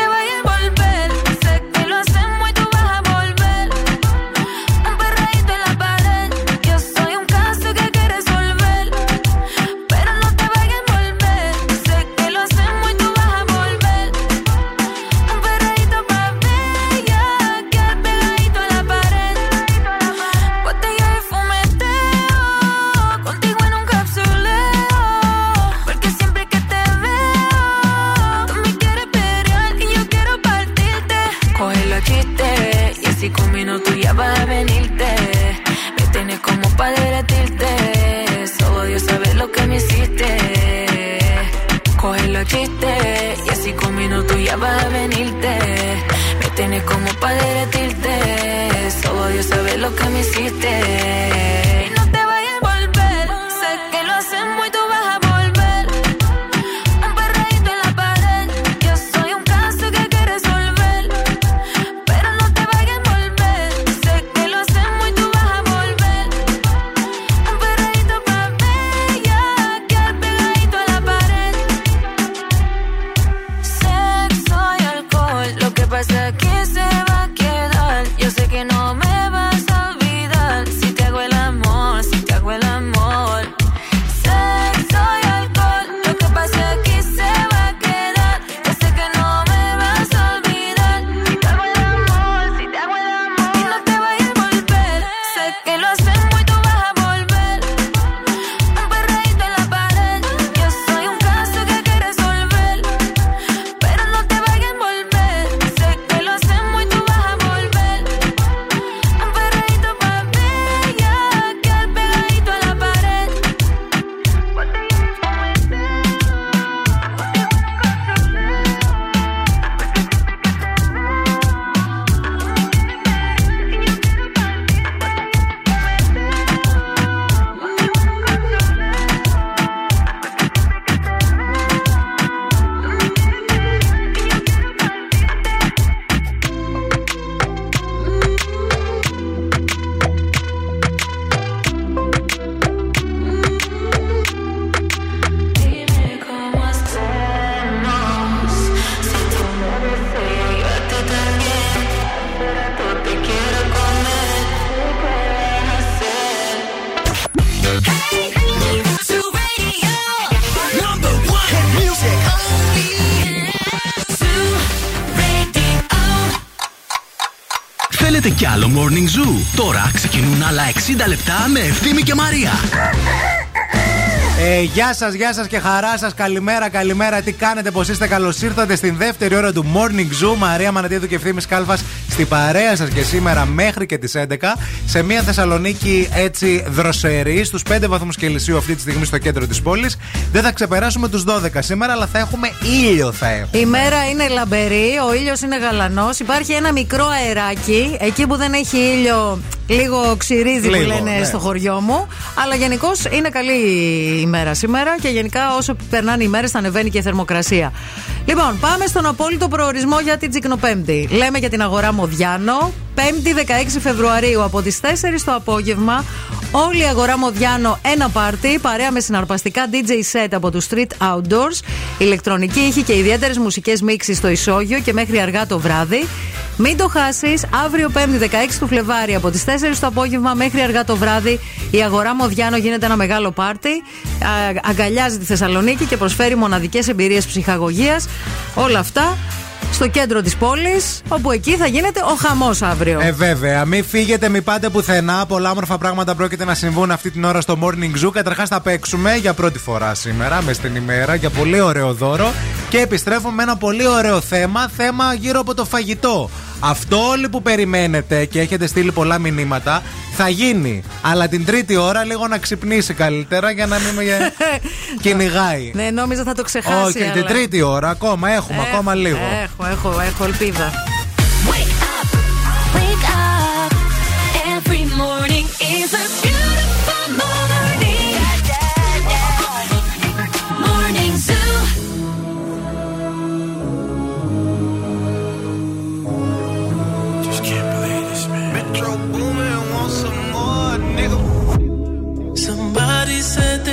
Chistes y así con minutos ya vas a venirte. Me tienes como para derretirte. Solo Dios sabe lo que me hiciste. Morning Zoo. Τώρα ξεκινούν άλλα 60 λεπτά με Ευθύμη και Μαρία. Ε, γεια σας, γεια σας και χαρά σας. Καλημέρα, καλημέρα. Τι κάνετε, πώ είστε, καλώς ήρθατε στην δεύτερη ώρα του Morning Zoo. Μαρία Μανατίδου και ευθύνη Κάλφας στην παρέα σας και σήμερα μέχρι και τις 11 σε μια Θεσσαλονίκη έτσι δροσερή, στους 5 βαθμούς Κελσίου αυτή τη στιγμή στο κέντρο της πόλης. Δεν θα ξεπεράσουμε τους 12 σήμερα, αλλά θα έχουμε ήλιο θα έχουμε. Η μέρα είναι λαμπερή, ο ήλιος είναι γαλανός. Υπάρχει ένα μικρό αεράκι. Εκεί που δεν έχει ήλιο, λίγο ξυρίζει που Λίγο, λένε ναι. στο χωριό μου. Αλλά γενικώς είναι καλή η μέρα σήμερα και γενικά όσο περνάνε οι μέρες θα ανεβαίνει και η θερμοκρασία. Λοιπόν, πάμε στον απόλυτο προορισμό για την Τζικνοπέμπτη. Λέμε για την αγορά Μοδιάνο. 5η 16 Φεβρουαρίου από τις 4 το απόγευμα. Όλη η αγορά Μοδιάνο ένα πάρτι παρέα με συναρπαστικά DJ set από τους Street Outdoors. Ηλεκτρονική ήχη και ιδιαίτερες μουσικές μίξεις στο ισόγειο και μέχρι αργά το βράδυ. Μην το χάσεις, αύριο 5η 16 του Φλεβάρι από τις 4 το απόγευμα μέχρι αργά το βράδυ. Η αγορά Μοδιάνο γίνεται ένα μεγάλο πάρτι. Α, αγκαλιάζει τη Θεσσαλονίκη και προσφέρει μοναδικές εμπειρίες ψυχαγωγίας. Όλα αυτά στο κέντρο της πόλης, όπου εκεί θα γίνεται ο χαμός αύριο. Ε, βέβαια. Μην φύγετε, μην πάτε πουθενά. Πολλά όμορφα πράγματα πρόκειται να συμβούν αυτή την ώρα στο Morning Zoo. Καταρχάς, θα παίξουμε για πρώτη φορά σήμερα, μες στην ημέρα, για πολύ ωραίο δώρο. Και επιστρέφουμε με ένα πολύ ωραίο θέμα. Θέμα γύρω από το φαγητό. Αυτό όλοι που περιμένετε και έχετε στείλει πολλά μηνύματα θα γίνει. Αλλά την τρίτη ώρα λίγο να ξυπνήσει καλύτερα για να μην με κυνηγάει. Ναι, νόμιζα θα το ξεχάσει. Όχι, την αλλά- τρίτη ώρα ακόμα έχουμε, Έχω, ακόμα λίγο. Έχω, έχω, έχω ελπίδα.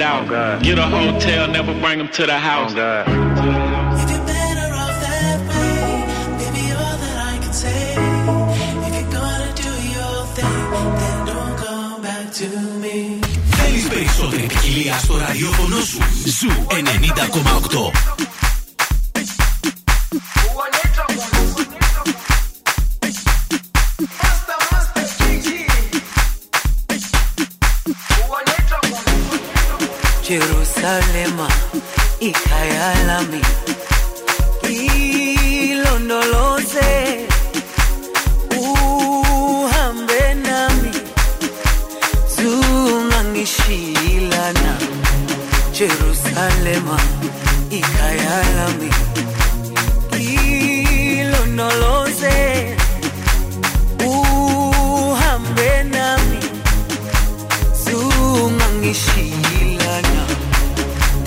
Find out. Get a hotel, never bring them to the house. Baby, all that I can say. If you're gonna do your thing, then don't come back to me. Θέλεις περισσότερη ποικιλία στο ραδιόφωνο σου. Ζου 90,8. Jerusalema ikhaya lami ilondoloze uhambe nami. Zungangishilana Jerusalema ikhaya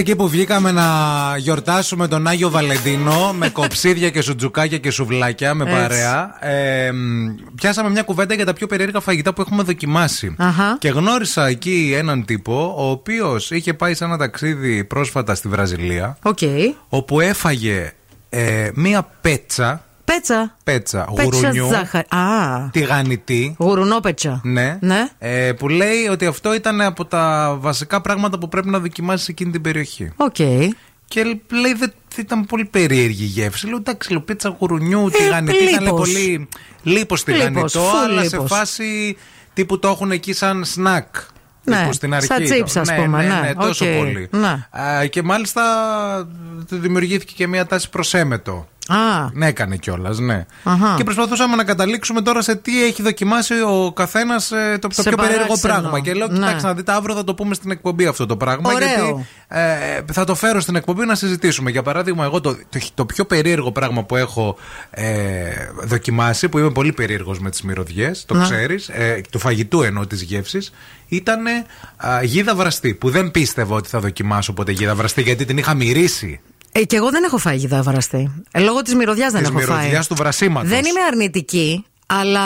εκεί που βγήκαμε να γιορτάσουμε τον Άγιο Βαλεντίνο με κοψίδια και σουτζουκάκια και σουβλάκια με Έτσι. παρέα. ε, μ, πιάσαμε μια κουβέντα για τα πιο περίεργα φαγητά που έχουμε δοκιμάσει. Αχα. Και γνώρισα εκεί έναν τύπο ο οποίος είχε πάει σε ένα ταξίδι πρόσφατα στη Βραζιλία. Οκ. Όπου έφαγε ε, μία πέτσα. Πέτσα. Πέτσα, Πέτσα γουρουνιού. ζάχαρη. Α. Τηγανιτή. Γουρουνόπετσα. Ναι. Ναι. Ε, που λέει ότι αυτό ήταν από τα βασικά πράγματα που πρέπει να δοκιμάσεις σε εκείνη την περιοχή. Οκ. Και λέει δεν ήταν πολύ περίεργη η γεύση. Λέω εντάξει, λέω πέτσα γουρουνιού, τηγανιτή. Ήταν λέει, λίπος. πολύ λίπος τηγανιτό, full αλλά σε λίπος. φάση τύπου το έχουν εκεί σαν σνακ. Ναι, τύπου στην αρχή. σαν chips, ας ναι, πούμε, Ναι, ναι, ναι, τόσο οκ, πολύ. ναι. Α, και μάλιστα του δημιουργήθηκε και μια τάση προς εμετό. Α. Ναι, έκανε κιόλας, ναι. Αχα. Και προσπαθούσαμε να καταλήξουμε τώρα σε τι έχει δοκιμάσει ο καθένας το, το Σε πιο περίεργο παράξενο. πράγμα. Και λέω, Ναι. κοιτάξτε να δείτε, αύριο θα το πούμε στην εκπομπή αυτό το πράγμα. Ωραίο. Γιατί ε, θα το φέρω στην εκπομπή να συζητήσουμε. Για παράδειγμα, εγώ το, το, το πιο περίεργο πράγμα που έχω ε, δοκιμάσει, που είμαι πολύ περίεργος με τις μυρωδιές, το Ναι. ξέρεις, ε, του φαγητού εννοώ της γεύσης, ήταν ε, α, γίδα βραστή. Που δεν πίστευα ότι θα δοκιμάσω ποτέ γίδα βραστή, γιατί την είχα μυρίσει. Ε, και εγώ δεν έχω φάει γιδά βραστή. Ε, λόγω της μυρωδιάς δεν Της έχω φάει. μυρωδιάς του βρασίματος. Δεν είμαι αρνητική, Αλλά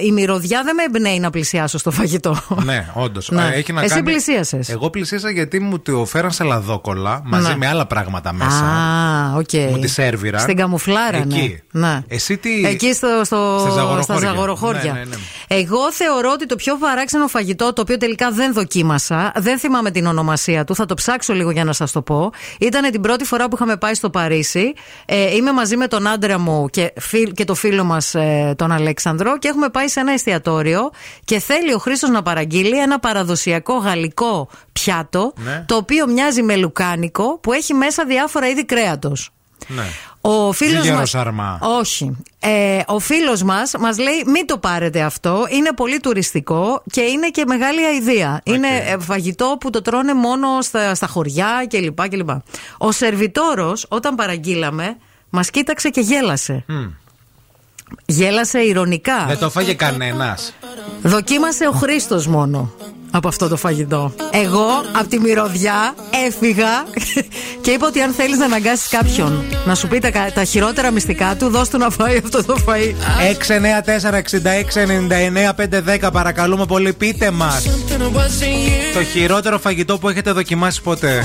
η μυρωδιά δεν με εμπνέει να πλησιάσω στο φαγητό. Ναι, όντως. Ναι. Έχει να Εσύ κάνει... πλησίασες. Εγώ πλησίασα γιατί μου το φέραν σε λαδόκολλα μαζί Ναι. με άλλα πράγματα μέσα. Α, οκ. Μου τη σέρβιραν. Στην καμουφλάρα, Εκεί. ναι. ναι. Εσύ τι. Εκεί στο, στο, Στα Ζαγοροχώρια. στα Ζαγοροχώρια. Ναι, ναι, ναι. Εγώ θεωρώ ότι το πιο παράξενο φαγητό, το οποίο τελικά δεν δοκίμασα, δεν θυμάμαι την ονομασία του, θα το ψάξω λίγο για να σας το πω. Ήταν την πρώτη φορά που είχαμε πάει στο Παρίσι. Ε, είμαι μαζί με τον άντρα μου και, φιλ- και το φίλο μας τον Αλέξανδρο και έχουμε πάει σε ένα εστιατόριο και θέλει ο Χρήστος να παραγγείλει ένα παραδοσιακό γαλλικό πιάτο, Ναι. το οποίο μοιάζει με λουκάνικο που έχει μέσα διάφορα είδη κρέατος. Ναι. Ο φίλος Ζυγερό μας... σαρμά. Όχι. Ε, ο φίλος μας μας λέει μην το πάρετε αυτό, είναι πολύ τουριστικό και είναι και μεγάλη αηδία. Είναι ε, φαγητό που το τρώνε μόνο στα, στα χωριά κλπ. κλπ. Ο σερβιτόρος όταν παραγγείλαμε μας κοίταξε και γέλασε. Γέλασε ηρωνικά. Δεν το φάγε κανένας. Δοκίμασε ο Χρήστος μόνο από αυτό το φαγητό. Εγώ από τη μυρωδιά έφυγα και είπα ότι αν θέλεις να αναγκάσεις κάποιον να σου πει τα, κα- τα χειρότερα μυστικά του, δώσ' του να φάει αυτό το φαΐ. 694-6699-510 παρακαλούμε πολύ πείτε μας Το χειρότερο φαγητό που έχετε δοκιμάσει ποτέ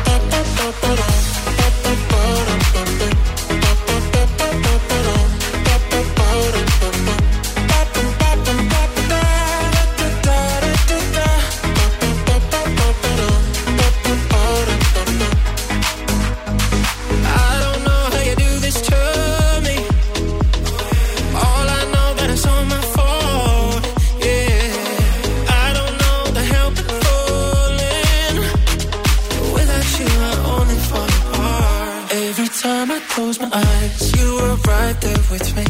there with me.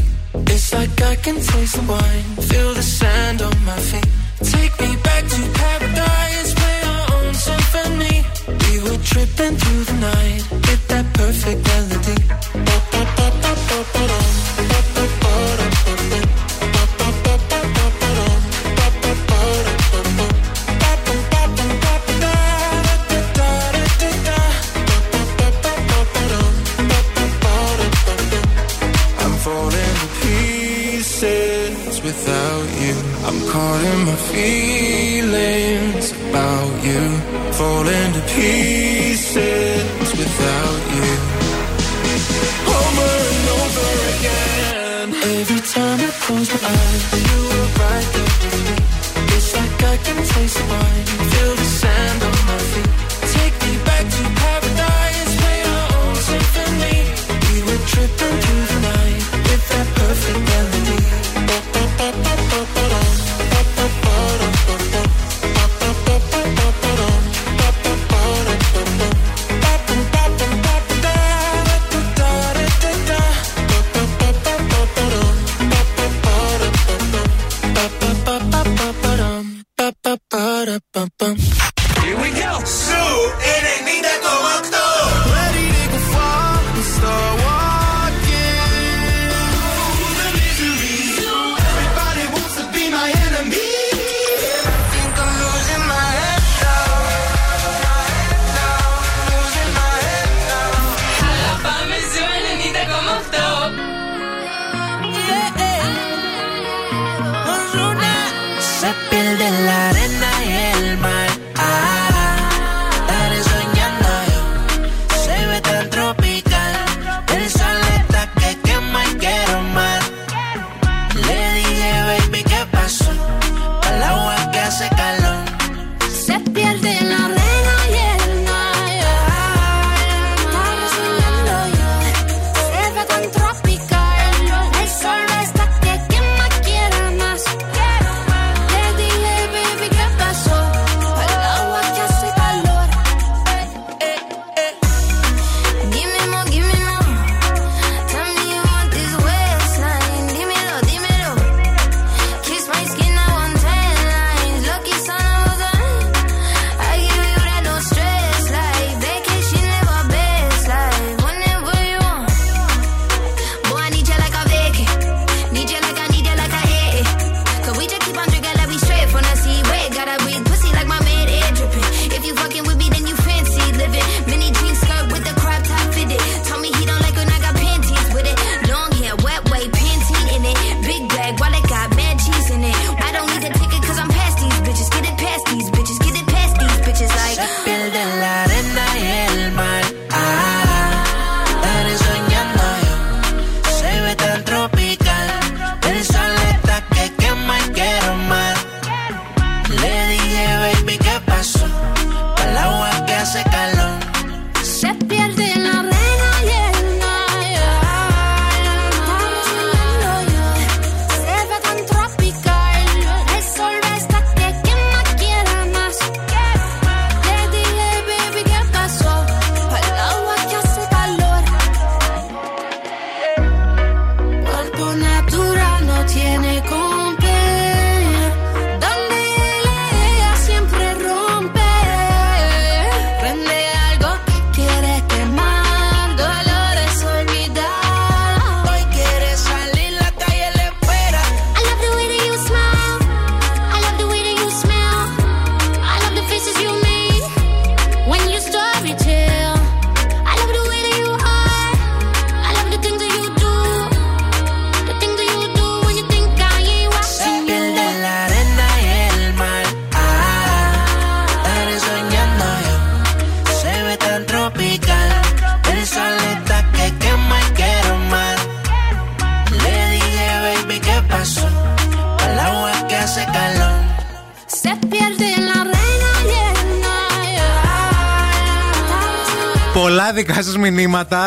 It's like I can taste the wine, feel the sand on my feet. Take me back to paradise, play our own symphony. We were tripping through the night feelings about you. Falling to pieces without you. Over and over again. Every time I close my eyes,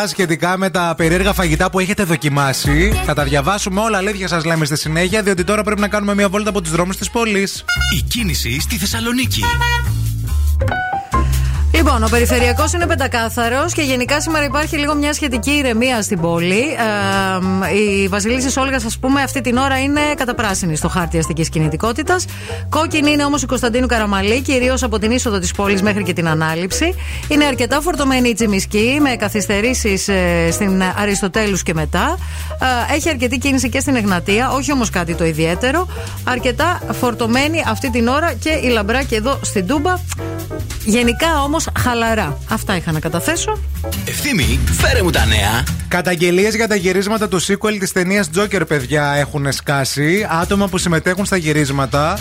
μηνύματα σχετικά με τα περίεργα φαγητά που έχετε δοκιμάσει. Θα τα διαβάσουμε όλα, αλήθεια σας λέμε στη συνέχεια, διότι τώρα πρέπει να κάνουμε μια βόλτα από τους δρόμους της πόλης. Η κίνηση στη Θεσσαλονίκη. Λοιπόν, ο περιφερειακός είναι πεντακάθαρος και γενικά σήμερα υπάρχει λίγο μια σχετική ηρεμία στην πόλη. Ε, η Βασιλίση Όλγας, ας πούμε, αυτή την ώρα είναι καταπράσινη στο χάρτη αστικής κινητικότητας. Κόκκινη είναι όμως η Κωνσταντίνου Καραμαλή, κυρίως από την είσοδο της πόλης μέχρι και την ανάληψη. Είναι αρκετά φορτωμένη η Τσιμισκή, με καθυστερήσεις στην Αριστοτέλους και μετά. Ε, έχει αρκετή κίνηση και στην Εγνατία, όχι όμως κάτι το ιδιαίτερο. Αρκετά φορτωμένη αυτή την ώρα και η Λαμπράκη εδώ στην Τούμπα. Γενικά όμως χαλαρά. Αυτά είχα να καταθέσω. Ευθύμη, φέρε μου τα νέα. Καταγγελίες για τα γυρίσματα του sequel της ταινίας Joker, παιδιά, έχουν σκάσει. Άτομα που συμμετέχουν στα γυρίσματα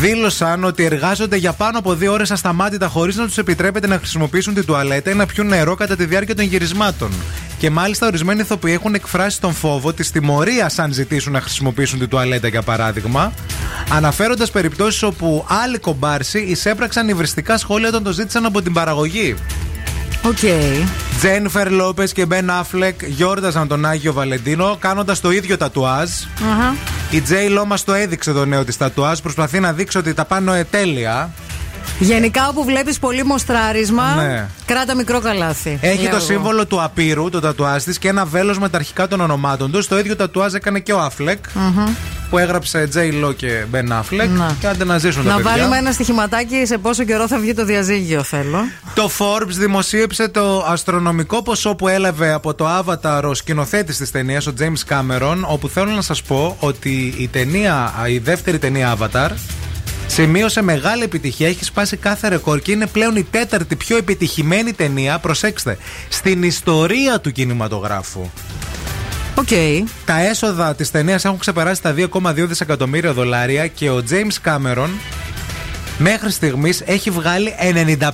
δήλωσαν ότι εργάζονται για πάνω από δύο ώρες ασταμάτητα χωρίς να τους επιτρέπεται να χρησιμοποιήσουν την τουαλέτα ή να πιούν νερό κατά τη διάρκεια των γυρισμάτων. Και μάλιστα ορισμένοι ηθοποιοί έχουν εκφράσει τον φόβο της τιμωρίας αν ζητήσουν να χρησιμοποιήσουν την τουαλέτα, για παράδειγμα, αναφέροντας περιπτώσεις όπου άλλοι κομπάρσοι εισέπραξαν υβριστικά σχόλια όταν το ζήτησαν από την παραγωγή. Οκ. Τζένιφερ Λόπες και Μπεν Αφλεκ γιόρταζαν τον Άγιο Βαλεντίνο κάνοντας το ίδιο τατουάζ. Αχα. Η Τζέι Λό μα το έδειξε το νέο της τατουάζ. Προσπαθεί να δείξει ότι τα πάνω ε, τέλεια. Γενικά, όπου βλέπεις πολύ μοστράρισμα, Ναι. κράτα μικρό καλάθι. Έχει Λέω το εγώ. σύμβολο του απείρου, το τατουάζ της και ένα βέλος με τα αρχικά των ονομάτων τους. Το ίδιο τατουάζ έκανε και ο Αφλεκ Μμμ. που έγραψε Τζέι Λό και Μπεν Αφλεκ. Να. Και άντε να ζήσουν τα Να παιδιά. βάλουμε ένα στοιχηματάκι σε πόσο καιρό θα βγει το διαζύγιο, θέλω. Το Forbes δημοσίευσε το αστρονομικό ποσό που έλαβε από το Avatar ο σκηνοθέτης της ταινίας, ο James Cameron, όπου θέλω να σας πω ότι η ταινία, η δεύτερη ταινία Avatar, σημείωσε μεγάλη επιτυχία, έχει σπάσει κάθε ρεκόρ και είναι πλέον η τέταρτη πιο επιτυχημένη ταινία, προσέξτε, στην ιστορία του κινηματογράφου. Οκ. Τα έσοδα της ταινίας έχουν ξεπεράσει τα 2,2 δισεκατομμύρια δολάρια και ο James Cameron μέχρι στιγμής έχει βγάλει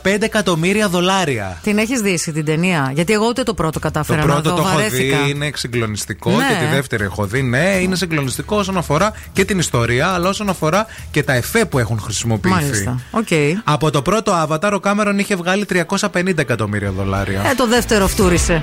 95 εκατομμύρια δολάρια. Την έχεις δει την ταινία; Γιατί εγώ ούτε το πρώτο Το κατάφερα πρώτο να δω. το έχω βαρέθηκα. δει, είναι συγκλονιστικό Ναι. και τη δεύτερη έχω δει. Ναι, είναι συγκλονιστικό όσον αφορά και την ιστορία, αλλά όσον αφορά και τα εφέ που έχουν χρησιμοποιηθεί. Μάλιστα. Οκ. Από το πρώτο Avatar, ο Κάμερον είχε βγάλει 350 εκατομμύρια δολάρια. Ε, το δεύτερο φτούρισε.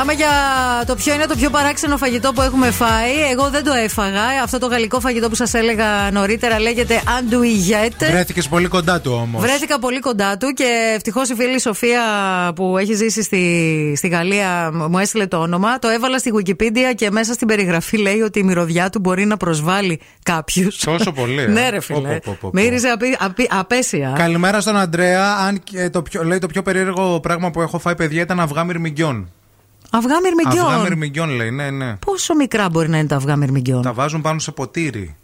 Μιλάμε για το ποιο είναι το πιο παράξενο φαγητό που έχουμε φάει. Εγώ δεν το έφαγα. Αυτό το γαλλικό φαγητό που σας έλεγα νωρίτερα λέγεται Andouillette. Βρέθηκες πολύ κοντά του όμως. Βρέθηκα πολύ κοντά του και ευτυχώς η φίλη Σοφία που έχει ζήσει στη, στη Γαλλία μου έστειλε το όνομα. Το έβαλα στη Wikipedia και μέσα στην περιγραφή λέει ότι η μυρωδιά του μπορεί να προσβάλλει κάποιους. Τόσο πολύ. ε. ναι, ρε φίλε. Πω, πω, πω, πω. Μύριζε απει- απει- απέσια. Καλημέρα στον Αντρέα. Αν και το πιο, λέει το πιο περίεργο πράγμα που έχω φάει, παιδιά, ήταν αυγά μυρμηγκιών. Αυγά μυρμηγκιών. Αυγά μυρμηγκιών λέει, ναι, ναι. Πόσο μικρά μπορεί να είναι τα αυγά μυρμηγκιών; Τα βάζουν πάνω σε ποτήρι.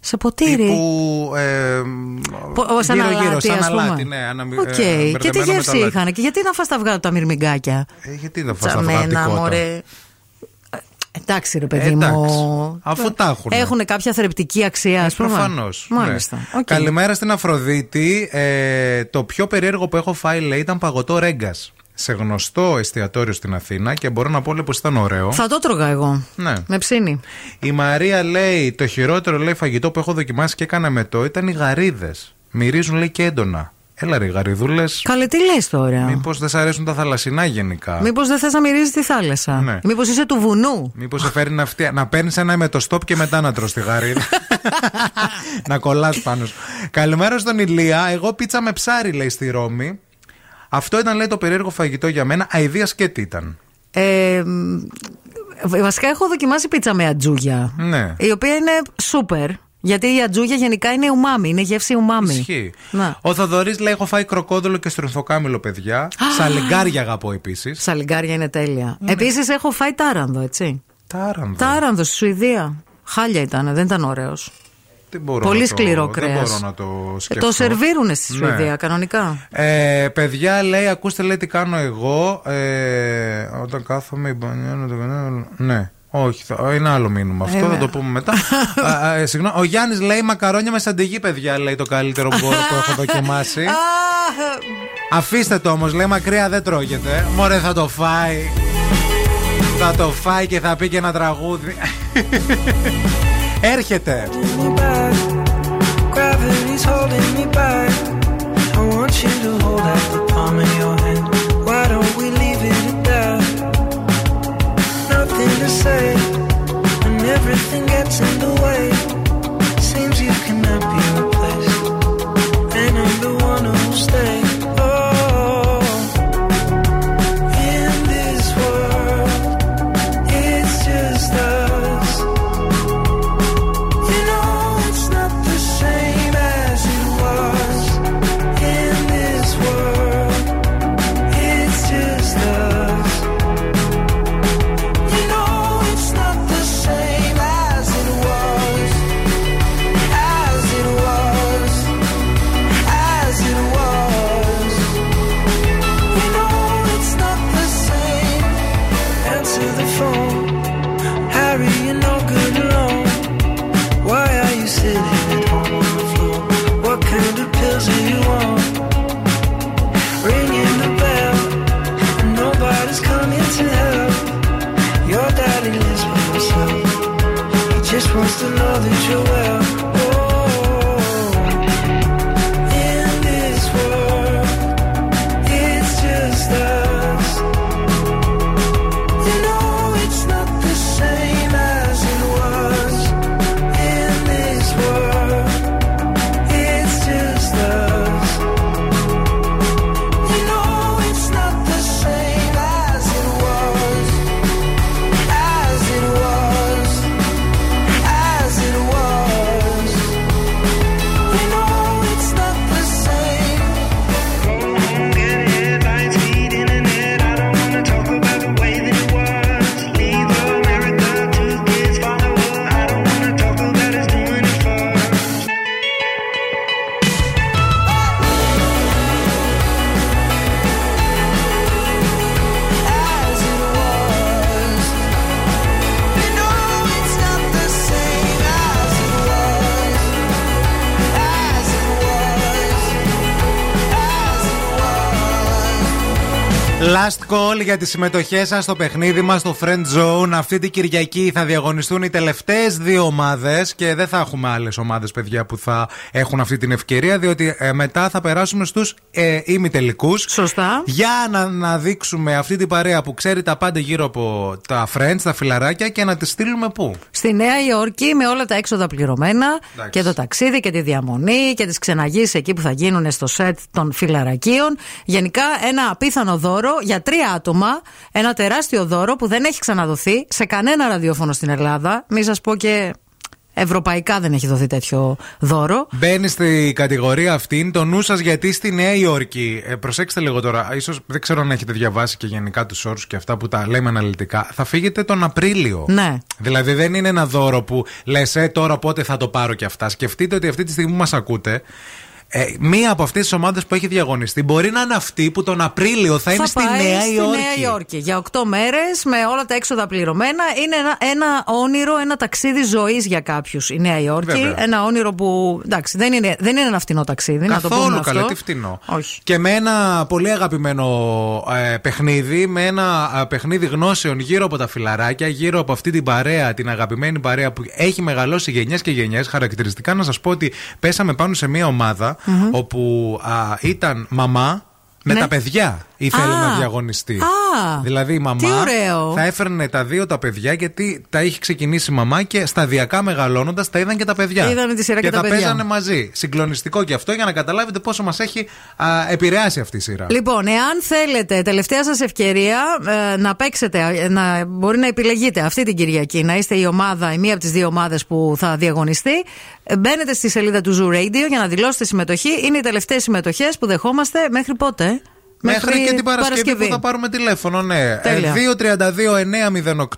Σε ποτήρι; Τύπου. Ε, Πο- σαν γύρω, γύρω, αλάτι, σαν ας πούμε. αλάτι, ναι. αναμυ- Οκ. ε, και τι μπερδεμένο με το γεύση αλάτι. είχαν και γιατί να φας τα αυγά τα μυρμηγκάκια; Ε, γιατί να φας τα Τσαμένα, αυγατικότα. μωρέ. Ε, Εντάξει, ρε παιδί Εντάξει, μου. αφού τα έχουνε. Έχουν κάποια θρεπτική αξία, ας πούμε. Προφανώς. Μάλιστα. Οκ. Καλημέρα στην Αφροδίτη. Ε, το πιο περίεργο που έχω φάει, λέει, ήταν παγωτό ρέγκας. Σε γνωστό εστιατόριο στην Αθήνα και μπορώ να πω λέει, πως ήταν ωραίο. Θα το τρώγα εγώ. Ναι. Με ψήνει. Η Μαρία λέει: Το χειρότερο λέει φαγητό που έχω δοκιμάσει και έκανα με το ήταν οι γαρίδες. Μυρίζουν λέει και έντονα. Έλα ρε, οι γαριδούλες. Καλέ, τι λες τώρα; Μήπως δεν σ' αρέσουν τα θαλασσινά γενικά; Μήπως δεν θες να μυρίζεις τη θάλασσα; Ναι. Μήπως είσαι του βουνού; Μήπως σε φέρει να, φτια... να παίρνεις ένα με το στόπ και μετά να τρως τη γαρίδα; να κολλάς πάνω σου. Καλημέρα στον Ηλία. Εγώ πίτσα με ψάρι, λέει στη Ρώμη. Αυτό ήταν, λέει, το περίεργο φαγητό για μένα. Αιδία σκέτη ήταν. Ε, μ, βασικά έχω δοκιμάσει πίτσα με ατζούγια. Ναι. Η οποία είναι σούπερ. Γιατί η ατζούγια γενικά είναι ουμάμι, είναι γεύση ουμάμι. Ισχύει. Να. Ο Θοδωρής λέει: Έχω φάει κροκόδουλο και στρινθοκάμιλο, παιδιά. Σαλιγκάρια αγαπώ επίσης. Σαλιγκάρια είναι τέλεια. Επίσης έχω φάει τάρανδο, έτσι. Τάρανδο. Τάρανδο στη Σουηδία. Χάλια ήταν, δεν ήταν ωραίος. Δεν μπορώ Πολύ να το- σκληρό Δεν κρέας. μπορώ να το σκεφτώ. το σερβίρουνε στη Ναι. Σουηδία, κανονικά. Ε, παιδιά, λέει, ακούστε, λέει τι κάνω εγώ. Ε, όταν κάθομαι, η μπανιέρα, το κανένα. Ναι. Όχι, θα, είναι άλλο μήνυμα αυτό, Ε, θα ναι. το πούμε μετά. α, α, ε, συγγνώμη, ο Γιάννης λέει μακαρόνια με σαντεγί, παιδιά, λέει το καλύτερο που, μπορώ- που έχω δοκιμάσει. Αφήστε το όμως, λέει μακριά δεν τρώγεται. Μωρέ θα το φάει. Θα το φάει και θα πει και ένα τραγούδι. Έρχεται. Everything gets in the call για τις συμμετοχές σας στο παιχνίδι μας στο Friend Zone. Αυτή την Κυριακή θα διαγωνιστούν οι τελευταίες δύο ομάδες και δεν θα έχουμε άλλες ομάδες, παιδιά, που θα έχουν αυτή την ευκαιρία, διότι ε, μετά θα περάσουμε στους ε, ημιτελικούς. Σωστά. Για να, να δείξουμε αυτή την παρέα που ξέρει τα πάντα γύρω από τα Friends, τα φιλαράκια και να τη στείλουμε πού; Στη Νέα Υόρκη με όλα τα έξοδα πληρωμένα Εντάξει. και το ταξίδι και τη διαμονή και τις ξεναγήσει εκεί που θα γίνουν στο σετ των φιλαρακίων. Γενικά ένα απίθανο δώρο για τρία άτομα. Ένα τεράστιο δώρο που δεν έχει ξαναδοθεί σε κανένα ραδιόφωνο στην Ελλάδα. Μη σας πω και ευρωπαϊκά δεν έχει δοθεί τέτοιο δώρο. Μπαίνει στη κατηγορία αυτήν το νου σας γιατί στη Νέα Υόρκη. Ε, προσέξτε λίγο τώρα, ίσως δεν ξέρω αν έχετε διαβάσει και γενικά τους όρους και αυτά που τα λέμε αναλυτικά. Θα φύγετε τον Απρίλιο. Ναι. Δηλαδή δεν είναι ένα δώρο που λες, ε, τώρα πότε θα το πάρω και αυτά. Σκεφτείτε ότι αυτή τη στιγμή που μας ακούτε. Ε, μία από αυτές τις ομάδες που έχει διαγωνιστεί μπορεί να είναι αυτή που τον Απρίλιο θα, είναι στη πάει Νέα στη Υόρκη. Νέα Υόρκη. Για 8 μέρες με όλα τα έξοδα πληρωμένα. Είναι ένα, ένα όνειρο, ένα ταξίδι ζωής για κάποιους η Νέα Υόρκη. Βέβαια. Ένα όνειρο που. Εντάξει, δεν είναι, δεν είναι ένα φτηνό ταξίδι. να το πούμε Καθόλου αυτό. καλά, τι φτηνό. Όχι. Και με ένα πολύ αγαπημένο ε, παιχνίδι, με ένα ε, παιχνίδι γνώσεων γύρω από τα φιλαράκια, γύρω από αυτή την παρέα, την αγαπημένη παρέα που έχει μεγαλώσει γενιές και γενιές. Χαρακτηριστικά να σας πω ότι πέσαμε πάνω σε μια ομάδα Μμμ. όπου α, ήταν μαμά με Ναι. τα παιδιά ήθελε Α. να διαγωνιστεί. Α. δηλαδή η μαμά Τι ωραίο. θα έφερνε τα δύο τα παιδιά γιατί τα είχε ξεκινήσει η μαμά και σταδιακά μεγαλώνοντας τα είδαν και τα παιδιά. Είδανε τη σειρά και τα τα παιδιά. παίζανε μαζί. Συγκλονιστικό και αυτό για να καταλάβετε πόσο μας έχει α, επηρεάσει αυτή η σειρά. Λοιπόν, εάν θέλετε, τελευταία σας ευκαιρία ε, να παίξετε, ε, να, μπορεί να επιλεγείτε αυτή την Κυριακή, να είστε η ομάδα, η μία από τις δύο ομάδες που θα διαγωνιστεί. Ε, Μπαίνετε στη σελίδα του Zoo Radio για να δηλώσετε συμμετοχή. Είναι οι τελευταίες συμμετοχές που δεχόμαστε μέχρι πότε; ε; Μέχρι, και την Παρασκευή, που θα πάρουμε τηλέφωνο, ναι. Τέλεια.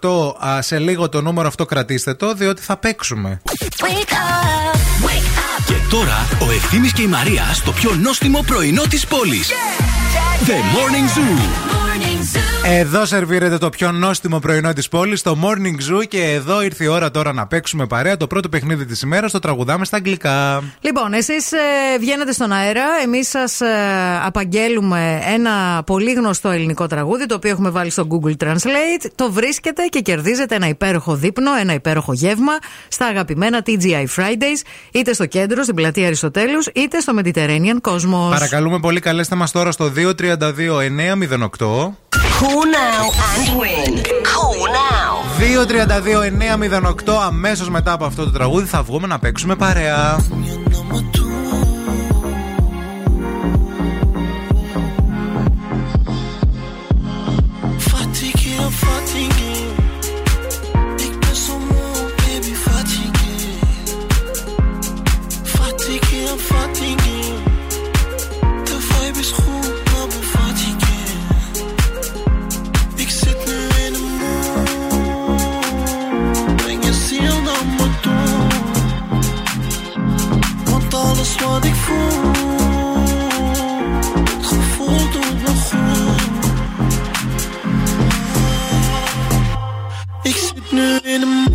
232-908 α, σε λίγο το νούμερο αυτό κρατήστε το, διότι θα παίξουμε. Και τώρα ο Ευθύμης και η Μαρία στο πιο νόστιμο πρωινό της πόλης. The Morning Zoo. Morning Zoo. Εδώ σερβίρεται το πιο νόστιμο πρωινό της πόλης, το Morning Zoo. Και εδώ ήρθε η ώρα τώρα να παίξουμε παρέα το πρώτο παιχνίδι της ημέρας. Το τραγουδάμε στα αγγλικά. Λοιπόν, εσείς βγαίνετε στον αέρα. Εμείς σας απαγγέλουμε ένα πολύ γνωστό ελληνικό τραγούδι, το οποίο έχουμε βάλει στο Google Translate. Το βρίσκετε και κερδίζετε ένα υπέροχο δείπνο, ένα υπέροχο γεύμα στα αγαπημένα TGI Fridays, είτε στο κέντρο, στην πλατεία Αριστοτέλους, είτε στο Mediterranean Cosmos. Παρακαλούμε πολύ, καλέστε μας τώρα στο 232 908. Call now and win. Call now. 232-908 αμέσως μετά από αυτό το τραγούδι θα βγούμε να παίξουμε παρέα. Fatigué, fatigué. Ik voel, goed. Ik zit nu in een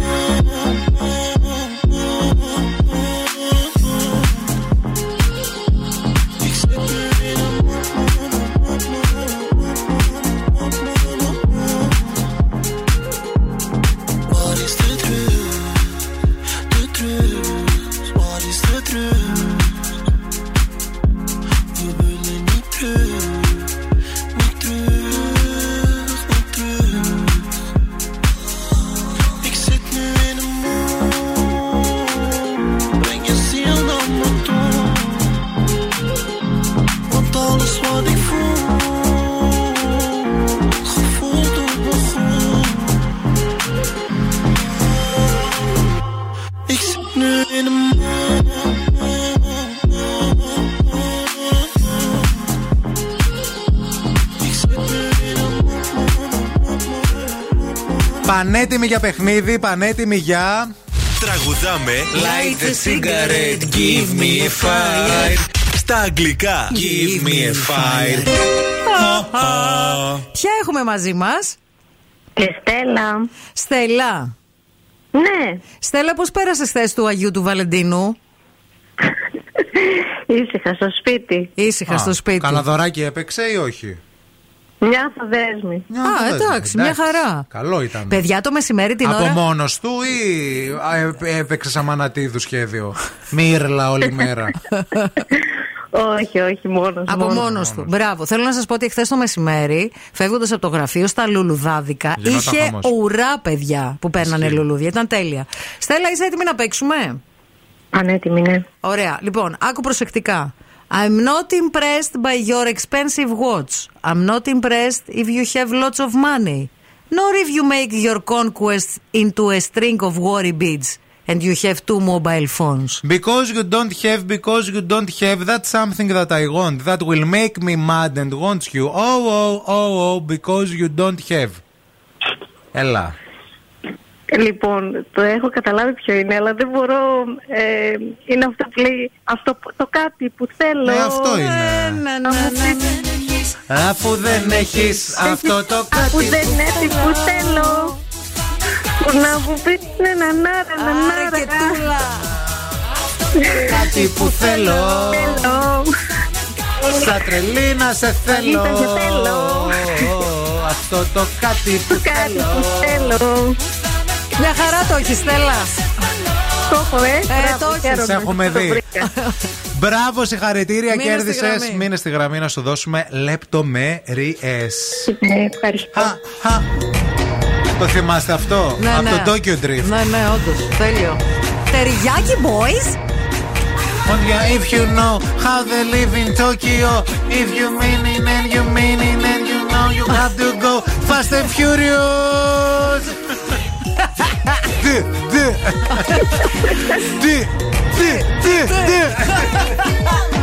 Πανέτοιμοι για παιχνίδι, πανέτοιμοι για. Τραγουδάμε Light the cigarette, give me a fire. Στα αγγλικά Give me a fire Ποια έχουμε μαζί μας, Και Στέλλα. Στέλλα. Ναι. Στέλλα, πώς πέρασες χθες του Αγίου του Βαλεντίνου; Ήσυχα στο σπίτι. Ήσυχα στο σπίτι. Καλαδωράκι έπαιξε ή όχι; Μια θα δέσμη. Α, εντάξει, μια χαρά. Καλό ήταν. Παιδιά, το μεσημέρι την Από ώρα. μόνος του ή α, ε, έπαιξε αμανατίδου σχέδιο; Μύρλα όλη μέρα. όχι, όχι, μόνος Από μόνος του. Μπράβο. Θέλω να σας πω ότι χθε το μεσημέρι, φεύγοντας από το γραφείο στα λουλουδάδικα, Γινόταν είχε χαμός. ουρά παιδιά που παίρνανε λουλούδια. Ήταν τέλεια. Στέλλα, είσαι έτοιμη να παίξουμε; Ανέτοιμη, ναι. Ωραία. Λοιπόν, άκου προσεκτικά. I'm not impressed by your expensive watch. I'm not impressed if you have lots of money. Nor if you make your conquest into a string of worry beads and you have two mobile phones. Because you don't have, because you don't have, that's something that I want. That will make me mad and wants you. Oh, oh, oh, oh, because you don't have. Έλα. Λοιπόν, το έχω καταλάβει ποιο είναι, αλλά δεν μπορώ. Ε, είναι αυτό που λέει αυτό, που- το κάτι που θέλω. Ε, αυτό είναι. Ναι, Να μου πεις, Αφού δεν έχεις αυτό το κάτι. Αφού δεν έτσι που θέλω. Που να μου πεις ναι, να νάρα, να νάρα. και τούλα. Κάτι που θέλω. Θέλω. Σαν τρελή να σε θέλω. Να σε θέλω. Αυτό το κάτι που Κάτι θέλω. Που θέλω. Μια χαρά το έχεις, Στέλλα. Το έχω, ε. Ε, Μπράβο, το έχεις. χαίρομαι. Σε έχουμε Το δει. βρήκα. Μπράβο, συγχαρητήρια, Μείνε στη κέρδισες. γραμμή. Μείνε στη γραμμή να σου δώσουμε λεπτομέρειες. Ναι, ευχαριστώ. Το θυμάστε αυτό; Ναι, Από ναι. το Tokyo Drift. Ναι, ναι, όντως. Τέλειο. Τεριγιάκι, boys; Oh, yeah, if you know how they live in Tokyo, if you mean it and you mean it and you know you have to go fast and furious. D D D D D D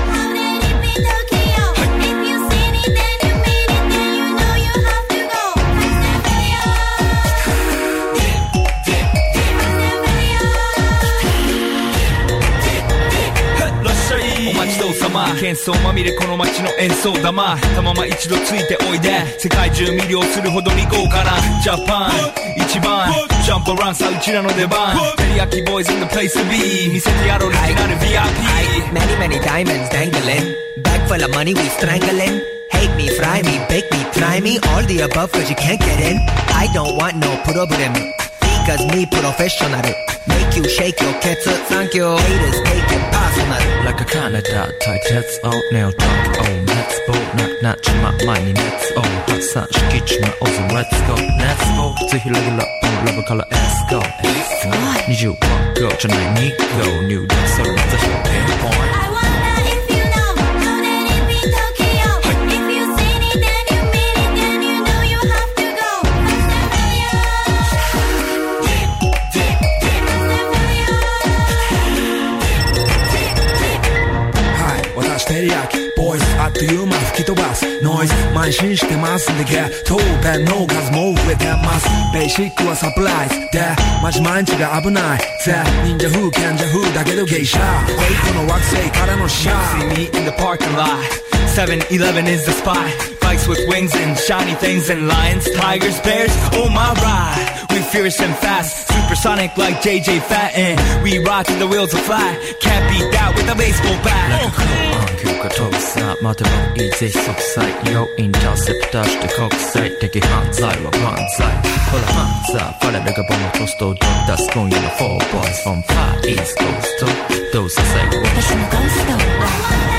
δι. 幻想まみれこの街の演奏玉たまま一度ついておいで世界中魅了するほどに豪華なジャパン一番ジャンプランさうちらの出番テリヤキボーイズ in the place to be 見せてやろうオリジナル VIP Many, many diamonds dangling. Bag full of money, we strangling. Hate me, fry me, bake me, try me. All the above, cause you can't get in. I don't want no problem. Because me professional. Make you shake your kettle. Thank you. Haters take it personal. Like a Canada tight heads out nail talk oh let's go knock knock my money let's oh hot sun skitch my own let's go let's go ぜひレギュラー on level color let's go let's go 21 go じゃない2 go new dance それまた表現 point Noise, mein Schicht im Assen, der Gär Tope, no gas, move with that mass. Bei Schick, du hast Applies, der Mach mein Tiger, aber nein Zer, Ninja Hu, Kenja Hu, da geht du Geisha. Wait, von der Wachsee, gerade noch Schaar See me in the parking lot. 7-Eleven is the spot Bikes with wings and shiny things and lions, tigers, bears, oh my ride We fierce and fast, supersonic like JJ Fatten We ride till the wheels will fly Can't beat that with a baseball bat 急が飛ぶさ待てばいいぜ即歳要インターセプターして国際的犯罪は万歳ほらハンザーファレルがボムトストを出す今夜の Four boys from Far East Coast どうさせ私のゴースト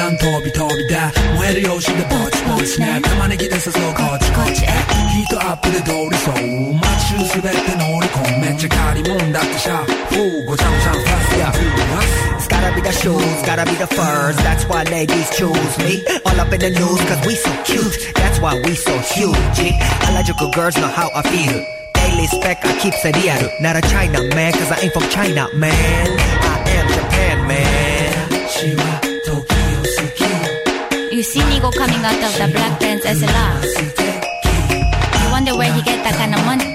난 더비더비다 뭐해를 요시다 버치버치 snap. 나만의 기대서서 거치거치 기도 앞으로 돌이서 마치 수백대 놀이콩 맨체 가리 문 닫듯샤 후고 장상 파스야 It's gotta be the shoes, gotta be the furs. That's why ladies choose me. All up in the news cause we so cute. That's why we so huge. I like you girls know how I feel. Daily spec I keep it yeah Not a China man cause I ain't from China man. You coming out of the black pants SLR. You wonder where he get that kind of money.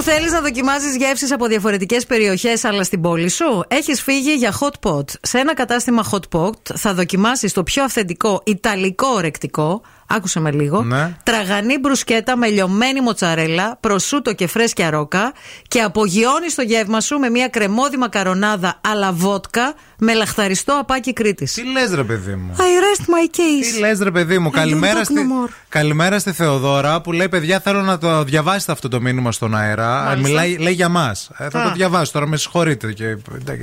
Που θέλεις να δοκιμάζεις γεύσεις από διαφορετικές περιοχές, αλλά στην πόλη σου. Έχεις φύγει για hot pot. Σε ένα κατάστημα hot pot θα δοκιμάσεις το πιο αυθεντικό ιταλικό ορεκτικό. Άκουσε με λίγο. Ναι. Τραγανή μπρουσκέτα με λιωμένη μοτσαρέλα, προσούτο και φρέσκια ρόκα. Και απογειώνει το γεύμα σου με μια κρεμόδι μακαρονάδα αλλά βότκα με λαχταριστό απάκι Κρήτης. Τι λες, ρε παιδί μου; I rest my case. Τι λες, ρε παιδί μου; I Καλημέρα don't στη, talk no more. καλημέρα στη Θεοδώρα που λέει: Παιδιά, θέλω να το διαβάσετε αυτό το μήνυμα στον αέρα. Μάλιστα. Μιλάει, λέει για μας. θα Α. το διαβάσω τώρα, με συγχωρείτε. Και,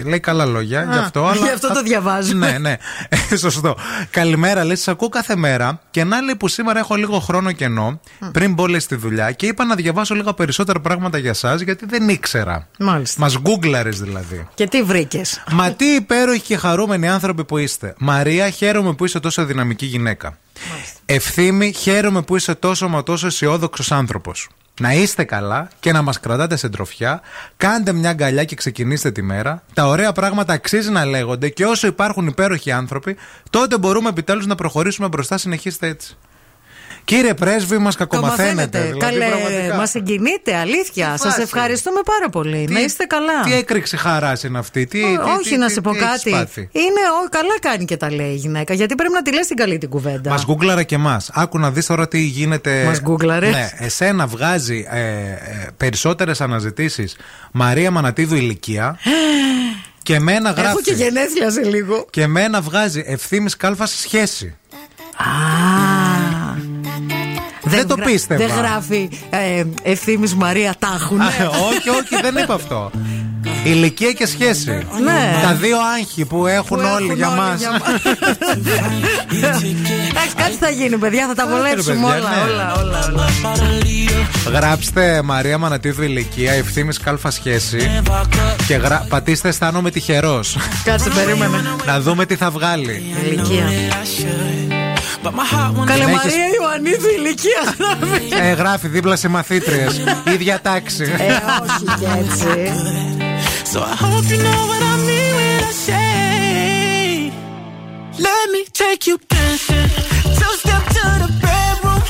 λέει καλά λόγια γι' αυτό. Αλλά γι' αυτό θα- το διαβάζω. ναι, ναι. Ε, Σωστό. Καλημέρα, λέει: Σας ακούω κάθε μέρα. Και να λέει που σήμερα έχω λίγο χρόνο κενό πριν μπω λέει, στη δουλειά και είπα να διαβάσω λίγα περισσότερα πράγματα για εσά γιατί δεν ήξερα. Μάλιστα. Μας γκούγκλαρες δηλαδή. Και τι βρήκες; Μα τι υπέροχοι και χαρούμενοι άνθρωποι που είστε. Μαρία, χαίρομαι που είσαι τόσο δυναμική γυναίκα. Ευθύμη, χαίρομαι που είσαι τόσο μα τόσο αισιόδοξος άνθρωπος. Να είστε καλά και να μας κρατάτε σε τροφιά. Κάντε μια αγκαλιά και ξεκινήστε τη μέρα. Τα ωραία πράγματα αξίζει να λέγονται και όσο υπάρχουν υπέροχοι άνθρωποι, τότε μπορούμε επιτέλους να προχωρήσουμε μπροστά. Συνεχίστε έτσι. Κύριε Πρέσβη, μας Το κακομαθαίνετε. μαθαίνετε. δηλαδή, Καλέ, πραγματικά. μας συγκινείτε, αλήθεια. Τι Σας φάση; ευχαριστούμε πάρα πολύ. να είστε καλά. Τι έκρηξη χαράς είναι αυτή; Τι, Ω, τι- όχι τι- να τι- σε πω τι έχεις κάτι. πάθει; Είναι ο, καλά κάνει και τα λέει η γυναίκα. Γιατί πρέπει να τη λες την καλή την κουβέντα. Μας γκούγκλαρα και εμάς. Άκου να δεις τώρα τι γίνεται. Μας γκούγκλαρες. Ναι, εσένα βγάζει ε, ε, περισσότερες αναζητήσεις Μαρία Μανατίδου ηλικία. και εμένα γράφει. Έχω και γενέθλια σε λίγο. και εμένα βγάζει ευθύνη κάλφα σχέση. Δεν το γρα- πίστευα. Δεν γράφει ε, ευθύνη Μαρία Τάχουνε. Α, όχι, όχι, δεν είπα αυτό. Ηλικία και σχέση. Ναι. Τα δύο άγχη που έχουν, Που όλοι έχουν για όλοι μας. για μας. Εντάξει, κάτι θα γίνει, παιδιά. Θα τα βολέψουμε παιδιά, όλα, ναι. όλα, όλα, όλα. Γράψτε Μαρία Μανατίδου ηλικία, ευθύνη κάλφα σχέση. Και γρα... πατήστε αισθάνομαι τυχερός. Κάτσε, περίμενε. να δούμε τι θα βγάλει. Ηλικία. Καλέ Δεν έχεις- Μαρία Ιωαννίδου ηλικία γράφει. Ε, γράφει δίπλα σε μαθήτριε. ίδια τάξη. Ε, όχι και έτσι. So I hope you know what I mean when I say, Let me take you dancing. Two step to the bedroom.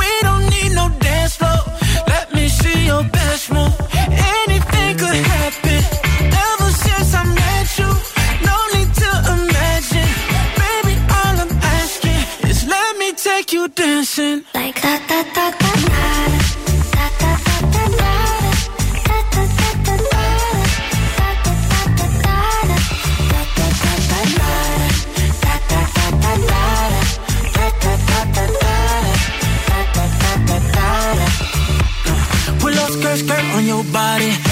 We don't need no dance floor. Let me see your best move. Anything could happen. you dancing. Like da da da da da. Da da da da da. Skirt, skirt on your body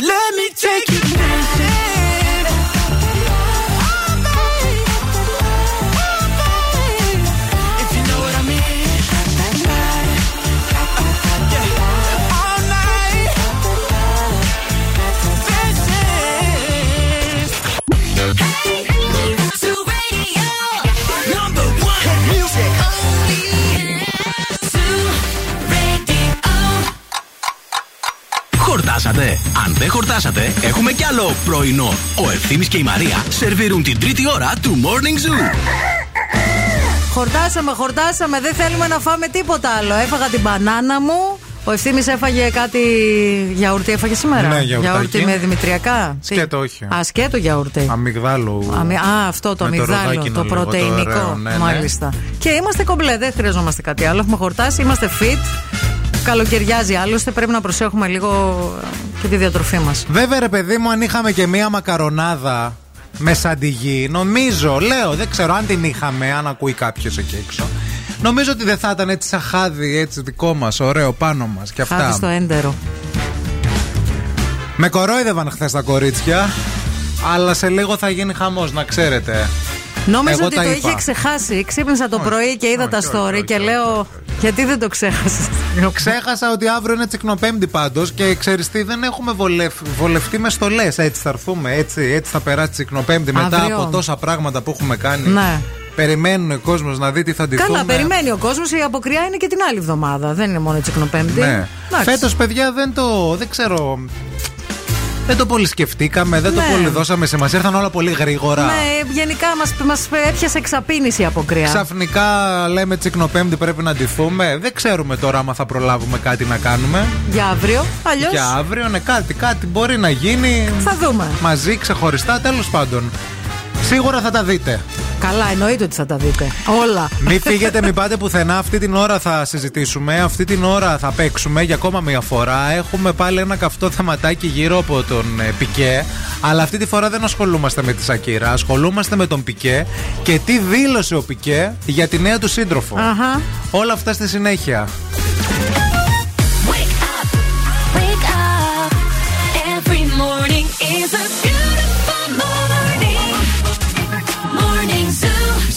Let me take you χορτάσατε, έχουμε κι άλλο πρωινό. Ο Ευθύμης και η Μαρία σερβίρουν την τρίτη ώρα του Morning Zoo. Χορτάσαμε, χορτάσαμε. Δεν θέλουμε να φάμε τίποτα άλλο. Έφαγα την μπανάνα μου. Ο ευθύνη έφαγε κάτι γιαούρτι. Έφαγε σήμερα; Ναι, γιαουρτάκι. γιαούρτι με δημητριακά; Τι; Σκέτο, όχι. Α, σκέτο γιαούρτι. Αμυγδάλου. Αμι- Α, αυτό το με το αμυγδάλο, ροδάκινο το λίγο, πρωτεϊνικό. ωραίο, ναι, ναι. Μάλιστα. Και είμαστε κομπλέ, δεν χρειαζόμαστε κάτι άλλο. Έχουμε χορτάσει, είμαστε fit. Καλοκαιριάζει άλλωστε, πρέπει να προσέχουμε λίγο ε, και τη διατροφή μας. Βέβαια, ρε παιδί μου, αν είχαμε και μία μακαρονάδα με σαντιγί, νομίζω, λέω, δεν ξέρω αν την είχαμε, αν ακούει κάποιος εκεί έξω. Νομίζω ότι δεν θα ήταν έτσι σαν χάδι, έτσι δικό μας, ωραίο πάνω μας και αυτά. Χάδι στο έντερο. Με κορόιδευαν χθες τα κορίτσια, αλλά σε λίγο θα γίνει χαμός, να ξέρετε. Νόμιζα Εγώ ότι τα το είπα. είχε ξεχάσει. Ξύπνησα το πρωί και είδα τα story και λέω. Γιατί δεν το ξέχασες; Ξέχασα ότι αύριο είναι τσικνοπέμπτη πάντως και ξέρεις τι, δεν έχουμε βολευ... βολευτεί μες στολέ. Έτσι θα έρθουμε, έτσι, έτσι θα περάσει τσικνοπέμπτη μετά Αύριο. από τόσα πράγματα που έχουμε κάνει. Ναι. Περιμένουν ο κόσμος να δει τι θα ντυθούμε. Καλά, περιμένει ο κόσμος. Η αποκριά είναι και την άλλη εβδομάδα. Δεν είναι μόνο η Τσικνοπέμπτη. Ναι. Εντάξει. Φέτος, παιδιά, δεν το. Δεν ξέρω. Δεν το πολύ σκεφτήκαμε, δεν το Ναι. πολύ δώσαμε σημασία. Ήρθαν όλα πολύ γρήγορα. Ναι, γενικά μας μας έπιασε εξαπίνηση η αποκριά. Ξαφνικά λέμε τσικνοπέμπτη πρέπει να ντυθούμε. Δεν ξέρουμε τώρα άμα θα προλάβουμε κάτι να κάνουμε. Για αύριο. Αλλιώς. Για αύριο, ναι, κάτι, κάτι μπορεί να γίνει. Θα δούμε. Μαζί, ξεχωριστά, τέλος πάντων. Σίγουρα θα τα δείτε. Καλά, εννοείται ότι θα τα δείτε. Όλα. Μην φύγετε, μην πάτε πουθενά. Αυτή την ώρα θα συζητήσουμε. Αυτή την ώρα θα παίξουμε για ακόμα μία φορά. Έχουμε πάλι ένα καυτό θεματάκι γύρω από τον ε, Πικέ. Αλλά αυτή τη φορά δεν ασχολούμαστε με τη Σακύρα. Ασχολούμαστε με τον Πικέ και τι δήλωσε ο Πικέ για τη νέα του σύντροφο. Αχα. Όλα αυτά στη συνέχεια. Wake up. Every morning is a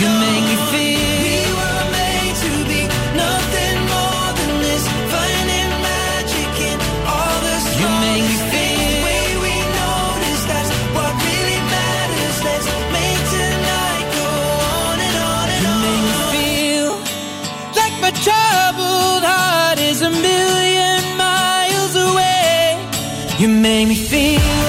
you make me feel we were made to be nothing more than this Fun magic in all the storms You make me feel The way we know this what really matters. That make tonight. Go on. make me feel.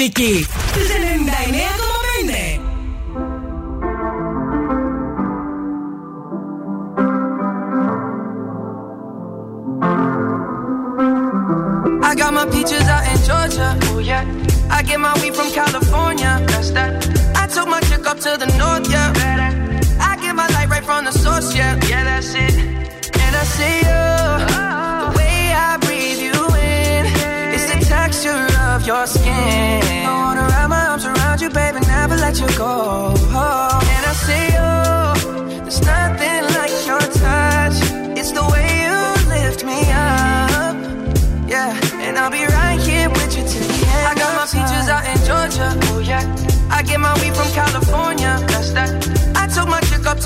Vicky.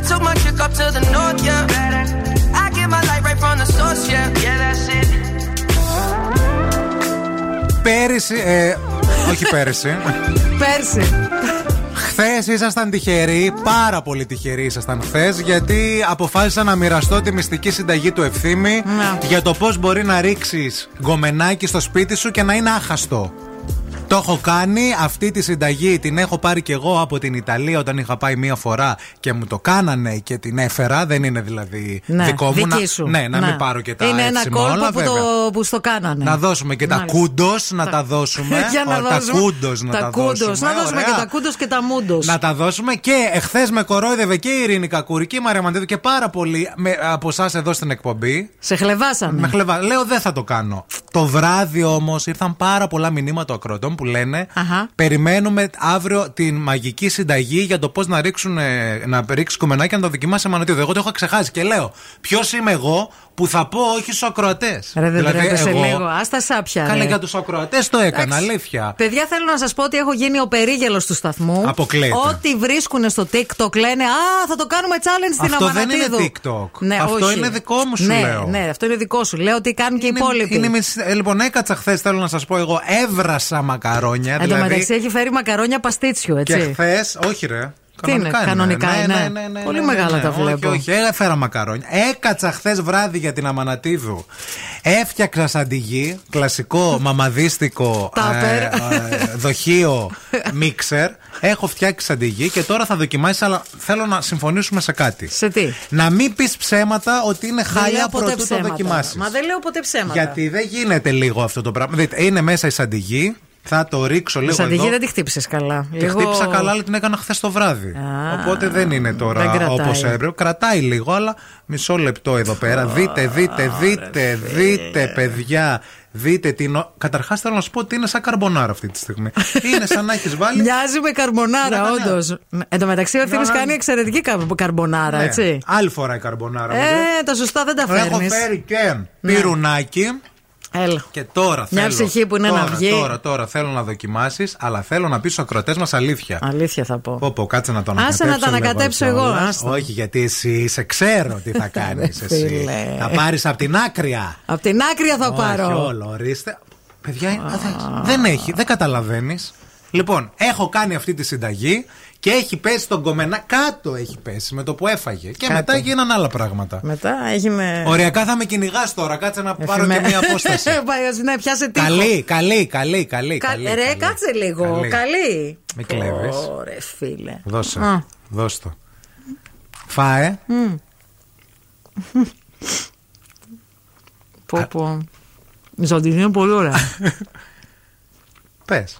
I took my chick up to the north, yeah. Better. I get my light right from the source, yeah, yeah, that's it. Πέρυσι. Ε, όχι πέρυσι. Πέρσι. Χθες ήσασταν τυχεροί, πάρα πολύ τυχεροί ήσασταν χθες, γιατί αποφάσισα να μοιραστώ τη μυστική συνταγή του ευθύμη για το πώς μπορεί να ρίξεις γκομενάκι στο σπίτι σου και να είναι άχαστο. Το έχω κάνει. Αυτή τη συνταγή την έχω πάρει και εγώ από την Ιταλία όταν είχα πάει μία φορά και μου το κάνανε και την έφερα. Δεν είναι δηλαδή Ναι, δικό μου. δική να, σου. Ναι, να Ναι. μην πάρω και τα Είναι ένα εύσημα κόλπο όλα, που, βέβαια. το, που στο κάνανε. Να δώσουμε και τα Μάλιστα. κούντος, να τα δώσουμε. Για να Ω, τα δώσουμε. κούντος να τα, κούντος. δώσουμε. Να δώσουμε Ωραία. και τα κούντος και τα μούντος. Να τα δώσουμε και εχθές με κορόιδευε και η Ειρήνη Κακούρη και η Μαρία Μαντίδου και πάρα πολλοί με, από εσάς εδώ στην εκπομπή. Σε χλεβάσαμε. Με χλεβα... Λέω δεν θα το κάνω. Το βράδυ όμως ήρθαν πάρα πολλά μηνύματα ακροτών που λένε Περιμένουμε αύριο την μαγική συνταγή για το πώς να ρίξουν ε, να ρίξει κομμενάκι να το δοκιμάσει σε μανατίδο. Εγώ το έχω ξεχάσει και λέω Ποιος είμαι εγώ που θα πω όχι στους ακροατές. Ρε, δεν τρέπεσαι λίγο. Α τα σάπια. Καλά ρε. για τους ακροατές το έκανα, Εντάξει. αλήθεια. Παιδιά, θέλω να σας πω ότι έχω γίνει ο περίγελος του σταθμού. Αποκλείεται. Ό,τι βρίσκουν στο TikTok λένε Α, θα το κάνουμε challenge στην Αυτό δεν Αμανατίδου. είναι TikTok. Ναι, Αυτό όχι. είναι δικό μου, σου ναι, λέω. Ναι, αυτό είναι δικό σου. Λέω ότι κάνουν και οι υπόλοιποι. Είναι, μισ- ε, λοιπόν, έκατσα χθες, θέλω να σας πω εγώ, έβρασα μακαρόνια. Εν τω δηλαδή, μεταξύ έχει φέρει μακαρόνια παστίτσιο, έτσι. και χθες, όχι ρε. Τι είναι, κανονικά είναι. Πολύ μεγάλα τα βλέπω. Όχι, όχι, έφερα μακαρόνια. Έκατσα χθες βράδυ για την Αμανατίδου. Έφτιαξα σαντιγί, κλασικό μαμαδίστικο Τάπερ. ε, ε, δοχείο μίξερ. Έχω φτιάξει σαντιγί και τώρα θα δοκιμάσεις, αλλά θέλω να συμφωνήσουμε σε κάτι. Σε τι; Να μην πεις ψέματα ότι είναι Δεν λέω χάλια ποτέ πρωτού το ψέματα. δοκιμάσεις. Μα δεν λέω ποτέ ψέματα. Γιατί δεν γίνεται λίγο αυτό το πράγμα. Δείτε, είναι μέσα η σαντιγί. Θα το ρίξω λίγο Σαν τη εδώ. γη δεν τη χτύπησες καλά. Τη χτύπησα καλά, αλλά την έκανα χθες το βράδυ. Οπότε δεν είναι δεν τώρα κρατάει. όπως έπρεπε. Κρατάει λίγο, αλλά μισό λεπτό εδώ πέρα. Δείτε, δείτε, δείτε, δείτε, παιδιά. Δείτε την. Καταρχάς θέλω να σου πω ότι είναι σαν καρμπονάρα αυτή τη στιγμή. είναι σαν να έχεις βάλει. Μοιάζει με καρμπονάρα, Ναι, ναι, ναι. όντω. Εν τω μεταξύ, ο Ευθύμης Ναι, ναι. κάνει εξαιρετική κα- καρμπονάρα, Ναι, έτσι. Άλλη φορά η καρμπονάρα. μου λέει. Ε, τα σωστά δεν τα Έχω φέρνεις. φέρει και πυρουνάκι. Έλα. Και τώρα Μια θέλω. ψυχή που είναι τώρα, να βγει. Τώρα, τώρα θέλω να δοκιμάσεις, αλλά θέλω να πεις στους ακροτέ μας αλήθεια. Αλήθεια θα πω. Πω, πω, κάτσε να το Άσε ανακατέψω. να τα λίγο ανακατέψω εγώ, κιόλας. άστα. Όχι, γιατί εσύ σε ξέρω τι θα κάνεις εσύ. φίλε. Θα πάρεις από την άκρια. Απ' την άκρια θα Όχι, πάρω. όλο, ορίστε. Παιδιά, α, δεν- δεν έχει, δεν καταλαβαίνεις. Λοιπόν, έχω κάνει αυτή τη συνταγή και έχει πέσει τον κομμενά. Κάτω έχει πέσει με το που έφαγε. Και Κάτω. μετά γίνανε άλλα πράγματα. Μετά έχει με. Οριακά θα με κυνηγάς τώρα. Κάτσε να πάρω και Εφημε- μία απόσταση. Πάει, ναι, πιάσε τείχο. καλή, καλή, καλή, καλή. Κα- καλή, Ρε, καλή. κάτσε λίγο. Καλή. Καλή. Μην κλέβεις. Ωραία, φίλε. Δώσε. Α. Δώσε το. Φάε. Μμ. Πω πω. Η Ζαντινή είναι πολύ ωραία. Πες.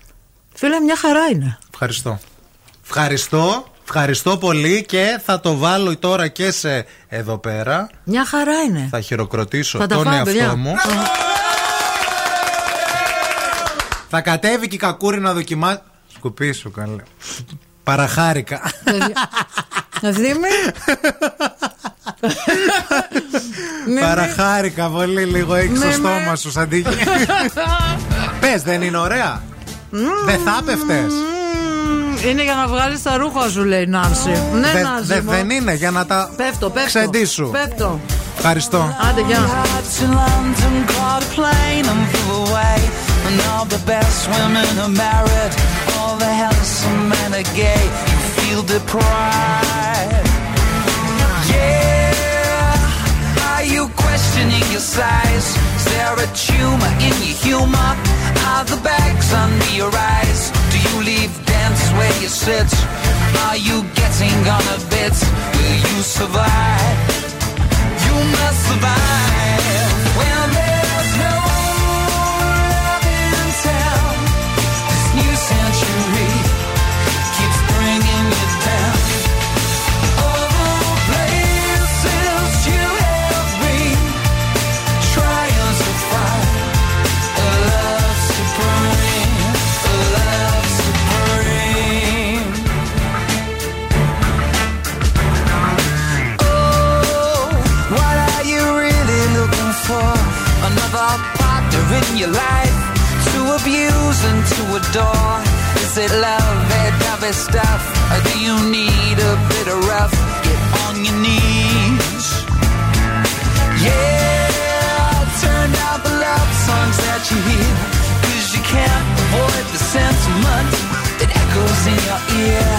Φίλε, μια χαρά είναι. Ευχαριστώ. Ευχαριστώ. Ευχαριστώ πολύ και θα το βάλω τώρα και σε εδώ πέρα. Μια χαρά είναι. Θα χειροκροτήσω Θα τα τον φάω, εαυτό παιδιά. μου. Θα κατέβει και η κακούρη να δοκιμάσει. Σκουπί σου καλέ. Παραχάρηκα. Ευθύμη. Ναι, ναι. Παραχάρηκα πολύ λίγο έχει Ναι, στο ναι. στόμα σου σαν τύχη. Πες δεν είναι ωραία; Δεν θα πέφτες. Μμμ, Είναι για να βγάλει τα ρούχα σου, λέει η Νάνση. Ναι, Δε- Νάνση. δε- μου. δεν είναι για να τα Πέφτω, πέφτω. ξεντήσου. Πέφτω. Ευχαριστώ. Άντε, γεια. to London, caught a plane and flew away. And all the best women are married, all the handsome men are gay. You feel deprived. Yeah, are you questioning your size? Is there a tumor in your humor? Are the bags under your eyes? Do you leave dance where you sit? Are you getting on a bit? Will you survive? You must survive in your life to abuse and to adore. Is it love, that dovey stuff? Or do you need a bit of rough? Get on your knees. Yeah, turn out the love songs that you hear. Cause you can't avoid the sentiment that echoes in your ear.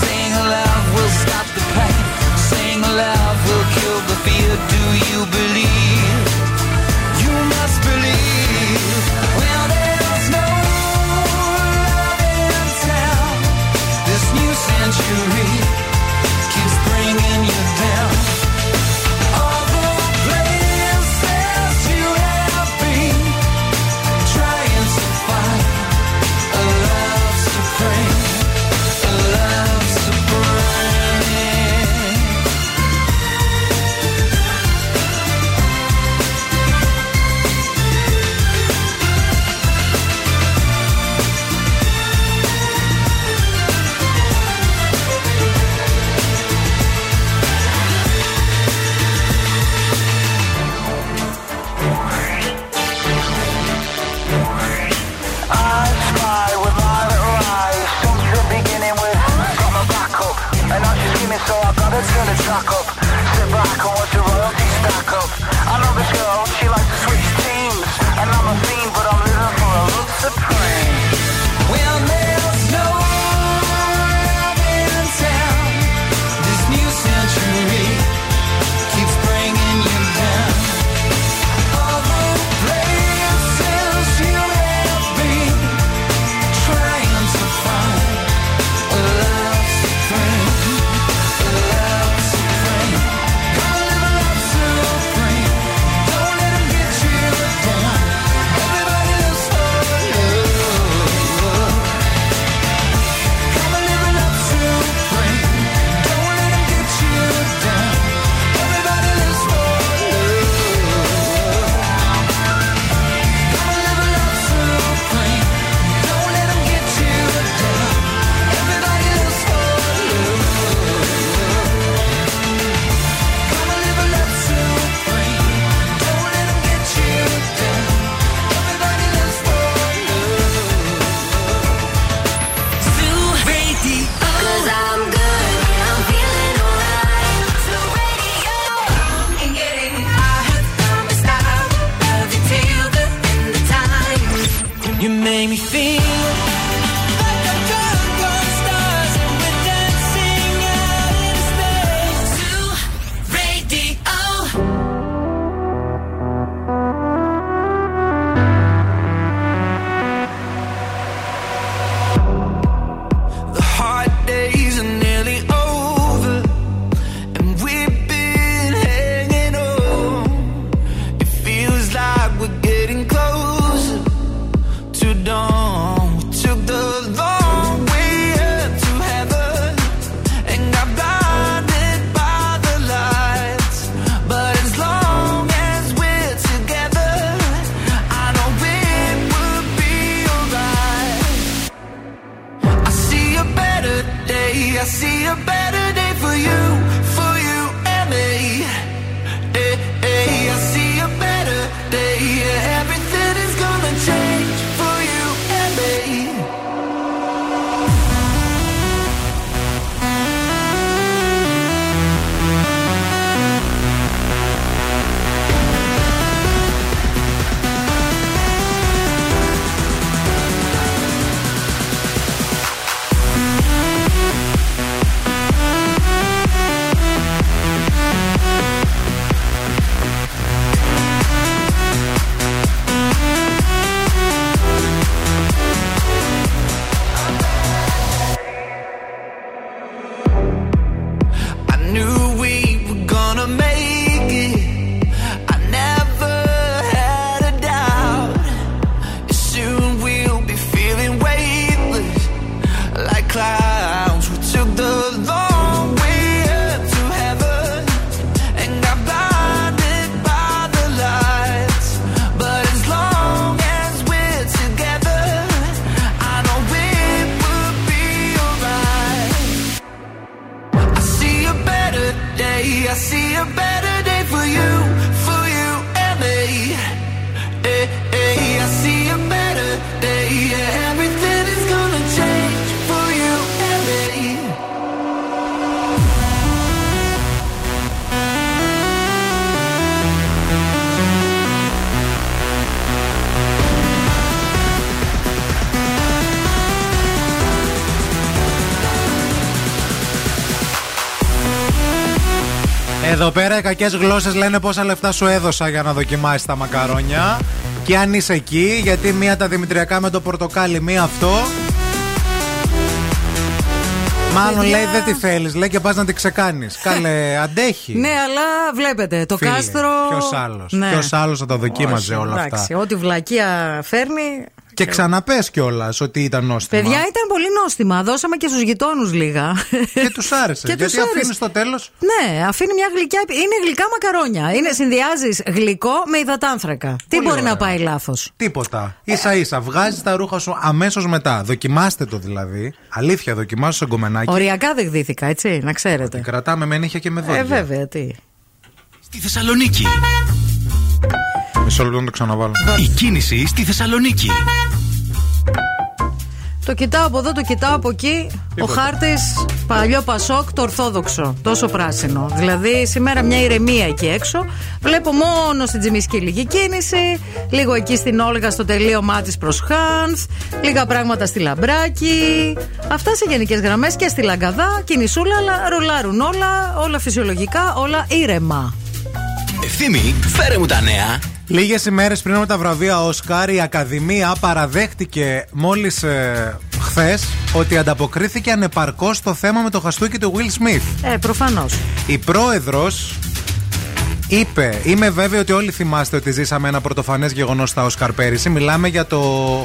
Saying love will stop the pain. Saying love will kill the fear. Do you believe? The track up. Sit back and Εδώ πέρα οι κακές γλώσσες λένε πόσα λεφτά σου έδωσα για να δοκιμάσεις τα μακαρόνια. Και αν είσαι εκεί, γιατί μία τα δημητριακά με το πορτοκάλι, μία αυτό. Μάλλον Παιδιά. λέει δεν τη θέλεις, λέει και πας να τη ξεκάνεις. Καλέ, αντέχει. Ναι, αλλά βλέπετε, το Φίλε, κάστρο. Ποιος άλλος; Ναι. Ποιος άλλος θα τα δοκίμαζε Όχι, όλα εντάξει, αυτά. Ό,τι βλακεία φέρνει. Και ξαναπες κιόλας ότι ήταν νόστιμα. Παιδιά ήταν πολύ νόστιμα. Δώσαμε και στους γειτόνους λίγα. Και τους άρεσε. Και γιατί τους άρεσε. αφήνει στο τέλος. Ναι, αφήνει μια γλυκιά. Είναι γλυκά μακαρόνια. Είναι συνδυάζεις γλυκό με υδατάνθρακα. Τι Πολύ μπορεί ωραία. να πάει λάθος; Τίποτα. σα ίσα. Βγάζεις τα ρούχα σου αμέσως μετά. Δοκιμάστε το δηλαδή. Αλήθεια, δοκιμάστε το γκομενάκι. Οριακά δεν γδύθηκα, έτσι, να ξέρετε. Κρατάμε με νύχια και με δόντια. Ε, βέβαια, τι. Στη Θεσσαλονίκη. Μισό λεπτό να το ξαναβάλω. Η κίνηση στη Θεσσαλονίκη. Το κοιτάω από εδώ, το κοιτάω από εκεί. Τίποτα. Ο χάρτης παλιό Πασόκ, το Ορθόδοξο. Τόσο πράσινο. Δηλαδή σήμερα μια ηρεμία εκεί έξω. Βλέπω μόνο στην Τζιμισκή λίγη κίνηση. Λίγο εκεί στην Όλγα στο τελείωμά της προς Χάνθ. Λίγα πράγματα στη Λαμπράκη. Αυτά σε γενικές γραμμές και στη Λαγκαδά. Κινησούλα, αλλά ρολάρουν όλα. Όλα φυσιολογικά, όλα ήρεμα. Ευθύμη, φέρε μου τα νέα. Λίγες ημέρες πριν από τα βραβεία Όσκαρ, η Ακαδημία παραδέχτηκε μόλις ε, χθες ότι ανταποκρίθηκε ανεπαρκώς στο θέμα με το χαστούκι του Will Smith. Ε, προφανώς. Η πρόεδρος είπε: Είμαι βέβαιη ότι όλοι θυμάστε ότι ζήσαμε ένα πρωτοφανές γεγονός στα Όσκαρ πέρυσι. Μιλάμε για το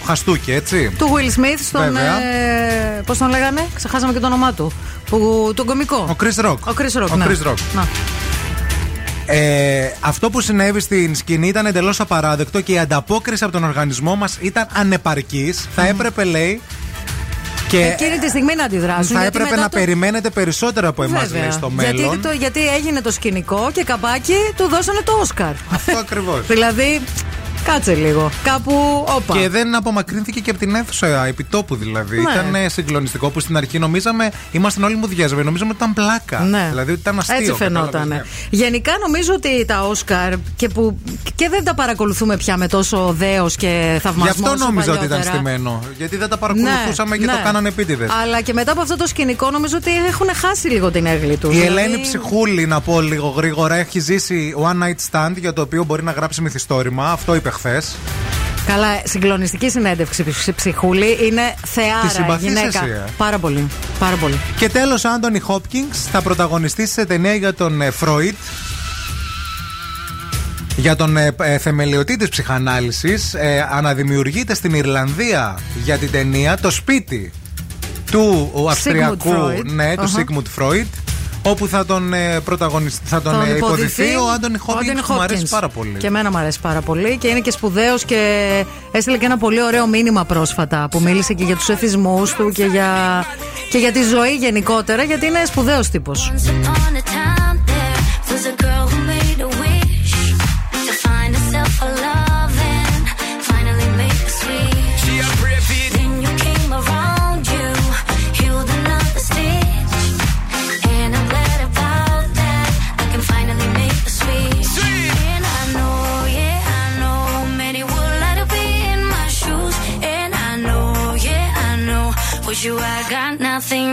χαστούκι, έτσι. Του Will Smith στον. Βέβαια. Ε, Πώς τον λέγανε, ξεχάσαμε και το όνομά του. Που, τον κομικό. Ο Chris Rock. Ο Chris Rock. Ο ναι. Chris Rock. Να. Ε, αυτό που συνέβη στην σκηνή ήταν εντελώς απαράδεκτο και η ανταπόκριση από τον οργανισμό μας ήταν ανεπαρκής. Θα έπρεπε, λέει. Και Εκείνη τη στιγμή να αντιδράσουν. θα γιατί έπρεπε μετά να το... περιμένετε περισσότερο από εμάς, Βέβαια. λέει, στο μέλλον. Γιατί, το, γιατί έγινε το σκηνικό και καπάκι του δώσανε το Όσκαρ. Αυτό ακριβώς. δηλαδή, κάτσε λίγο. Κάπου, όπα. Και δεν απομακρύνθηκε και από την αίθουσα επιτόπου δηλαδή. Ναι. Ήταν ε, συγκλονιστικό που στην αρχή νομίζαμε, ήμασταν όλοι μου διάσβε, νομίζαμε ότι ήταν πλάκα. Ναι. Δηλαδή ότι ήταν αστείο. Έτσι φαινόταν. κατάλαβες, ναι. Γενικά νομίζω ότι τα Όσκαρ και, που, και δεν τα παρακολουθούμε πια με τόσο δέος και Γι' θαυμασμό. αυτό όσο νόμιζα ότι ήταν παλιότερα. στημένο. Γιατί δεν τα παρακολουθούσαμε και ναι. το κάνανε επίτηδες. Αλλά και μετά από αυτό το σκηνικό νομίζω ότι έχουν χάσει λίγο την έγκλη τους. Η Ελένη Ψυχούλη, να πω λίγο γρήγορα, έχει ζήσει One Night Stand για το οποίο μπορεί να γράψει μυθιστόρημα. Αυτό είπε χθες. Καλά, συγκλονιστική συνέντευξη ψ- ψυχούλη. Είναι Τη θεάρα συμπαθείς γυναίκα. εσύ, ε; Πάρα πολύ. Πάρα πολύ. Και τέλος, Άντωνι Χόπκινγκς θα πρωταγωνιστήσει σε ταινία για τον ε, Φρόιτ. Για τον ε, ε, θεμελιωτή της ψυχανάλυσης ε, αναδημιουργείται στην Ιρλανδία για την ταινία το σπίτι του Αυστριακού Freud. ναι, του Αχα. Sigmund Freud όπου θα τον, ε, πρωταγωνισ- θα τον, ε, υποδηθεί ο Άντωνι Χόπκινγκ που μου αρέσει Hopkins. πάρα πολύ. Και εμένα μου αρέσει πάρα πολύ και είναι και σπουδαίος και έστειλε και ένα πολύ ωραίο μήνυμα πρόσφατα που μίλησε και για τους εθισμούς του και για, και για τη ζωή γενικότερα γιατί είναι σπουδαίος τύπος.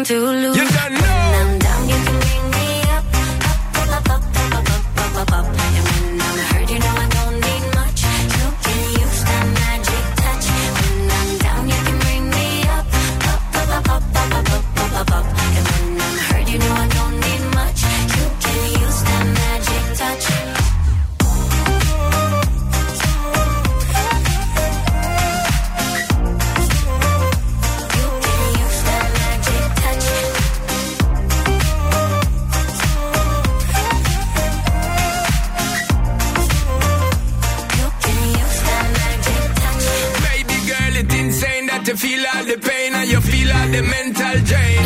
To lose. The mental drain.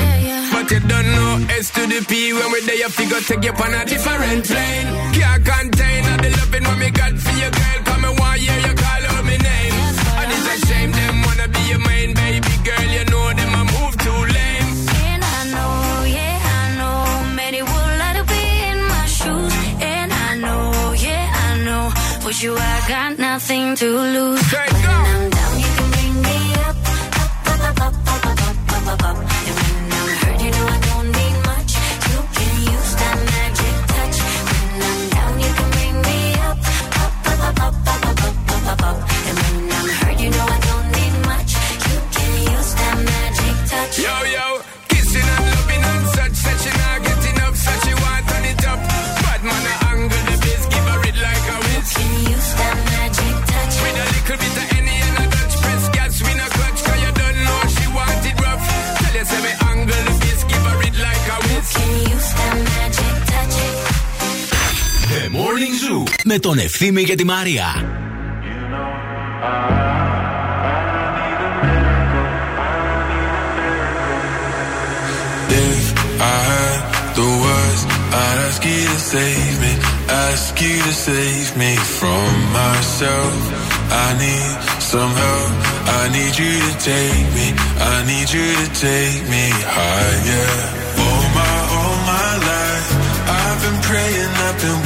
But you don't know S to the P when we there, you figure take you on a different plane. Can't contain all the loving what me got for your girl. Come and one year you call out my name. And it's a shame them wanna be your main baby girl. You know them a move too lame. And I know, yeah, I know, many would like to be in my shoes. And I know, yeah, I know, for you I got nothing to lose. When I'm bam bam bam. Με τον Ευθύμη και τη Μαρία. If I had the words, I'd ask you to save me, ask you to save me from myself. I need some help, I need you to take me, I need you to take me higher. All my, all my life, I've been praying, I've been waiting for a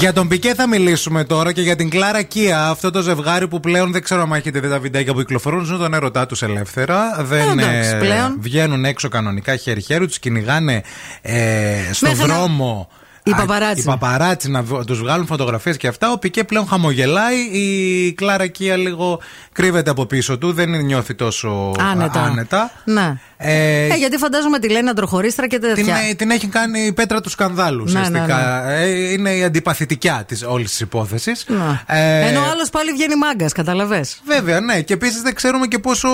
Για τον Πικέ θα μιλήσουμε τώρα και για την Κλάρα Κία. Αυτό το ζευγάρι που πλέον δεν ξέρω αν έχετε δει τα βιντεάκια που κυκλοφορούν, ζουν τον έρωτά τους ελεύθερα. Δεν εντάξει, ε, πλέον. βγαίνουν έξω κανονικά χέρι-χέρι, τους κυνηγάνε ε, στον Μέχρι να- δρόμο. Οι Α, παπαράτσι. Οι παπαράτσι να τους βγάλουν φωτογραφίες και αυτά. Ο Πικέ πλέον χαμογελάει. Η Κλάρα Κία λίγο κρύβεται από πίσω του. Δεν νιώθει τόσο Άνετα. άνετα. Ναι. Ε, Ε, γιατί φαντάζομαι τη λένε αντροχωρίστρα και την, τέτοια. ε, την έχει κάνει η πέτρα του σκανδάλου Ναι, ναι, ουσιαστικά. Ε, Είναι η αντιπαθητικιά της όλης της υπόθεσης. Ναι. Ενώ ο άλλος πάλι βγαίνει μάγκας, καταλαβέ. Βέβαια, ναι. Και επίσης δεν ξέρουμε και πόσο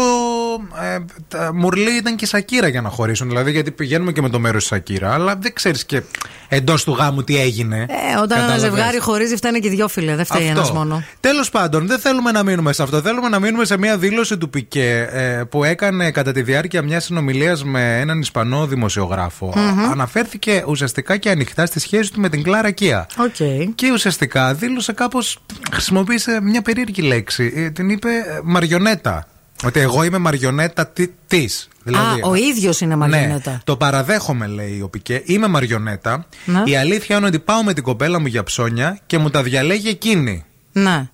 ε, θεομουρλή ήταν και η Σακίρα για να χωρίσουν. Δηλαδή, γιατί πηγαίνουμε και με το μέρος της Σακίρα, αλλά δεν ξέρεις και εντός του γάμου τι έγινε. Ε, όταν ένα Κατάλαβες. ζευγάρι χωρίζει, φταίνε και οι δυο φίλε. Δεν φταίει ένας μόνο. Τέλος πάντων, δεν θέλουμε να μείνουμε σε αυτό. Θέλουμε να μείνουμε σε μια δήλωση του Πικέ ε, που έκανε κατά τη διάρκεια μιας συνομιλίας με έναν Ισπανό δημοσιογράφο. Μμμ. Αναφέρθηκε ουσιαστικά και ανοιχτά στη σχέση του με την Κλάρα Κία. Οκ. Και ουσιαστικά δήλωσε κάπως. χρησιμοποίησε μια περίεργη λέξη. Ε, την είπε ε, μαριονέτα. Ότι εγώ είμαι μαριονέτα της. Α, ο ίδιος είναι μαριονέτα. Ναι, το παραδέχομαι, λέει ο Πικέ. Είμαι μαριονέτα. Ναι. Η αλήθεια είναι ότι πάω με την κοπέλα μου για ψώνια και μου τα διαλέγει εκείνη. Ναι.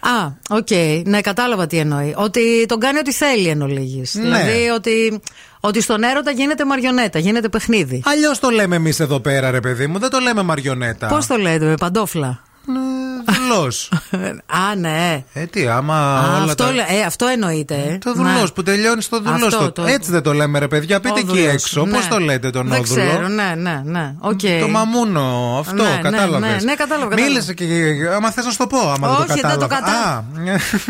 Α, οκ. Ναι, κατάλαβα τι εννοεί. Ότι τον κάνει ό,τι θέλει εν ολίγοις. Ναι. Δηλαδή ότι, ότι στον έρωτα γίνεται μαριονέτα, γίνεται παιχνίδι. Αλλιώς το λέμε εμείς εδώ πέρα, ρε παιδί μου. Δεν το λέμε μαριονέτα. Πώς το λέτε, με παντόφλα; Δουλός. Α, ναι. Ε, τι, άμα Α, όλα αυτό, τα. λέ- ε, αυτό εννοείται. ε. Το δουλός Ναι. που τελειώνεις στο δουλός. Αυτό, στο- το- Έτσι δεν το λέμε, ρε παιδιά. Πείτε Ο εκεί δουλός. έξω. Ναι. Πώς το λέτε τον Δεν όδουλο; ξέρω, ναι, ναι, ναι. Οκ. Το μαμούνο, αυτό, Ναι, ναι, κατάλαβες. ναι, ναι, κατάλαβα, κατάλαβα. Μίλησε και. Άμα θες να σου το πω, άμα Όχι, δεν το δεν το κατάλαβα. κατα- Α,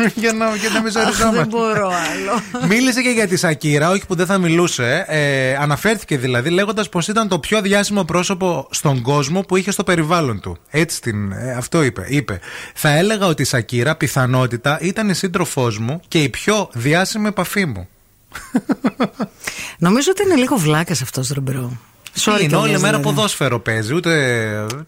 για να, για να μην Αχ, ζοριζόμαστε. Δεν μπορώ άλλο. Μίλησε και για τη Σακύρα, όχι που δεν θα μιλούσε. Ε, αναφέρθηκε δηλαδή λέγοντας πως ήταν το πιο διάσημο πρόσωπο στον κόσμο που είχε στο περιβάλλον του. Έτσι την, ε, αυτό είπε, είπε. Θα έλεγα ότι η Σακίρα πιθανότατα ήταν η σύντροφός μου και η πιο διάσημη επαφή μου. Νομίζω ότι είναι λίγο βλάκας αυτός ρε bro. Sorry είναι κιόλας, όλη μέρα δηλαδή. ποδόσφαιρο παίζει, ούτε.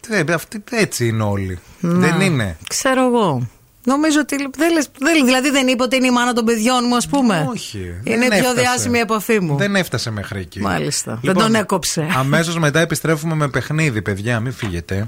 τε- αυτοί έτσι είναι όλοι. Να. Δεν είναι. Ξέρω εγώ. Νομίζω ότι. Δεν λες, δεν, δηλαδή δεν είπε ότι είναι η μάνα των παιδιών μου, ας πούμε. Όχι. Είναι δεν πιο έφτασε. διάσημη η επαφή μου. Δεν έφτασε μέχρι εκεί. Μάλιστα. Δεν τον έκοψε. Αμέσως μετά επιστρέφουμε με παιχνίδι, παιδιά, μην φύγετε.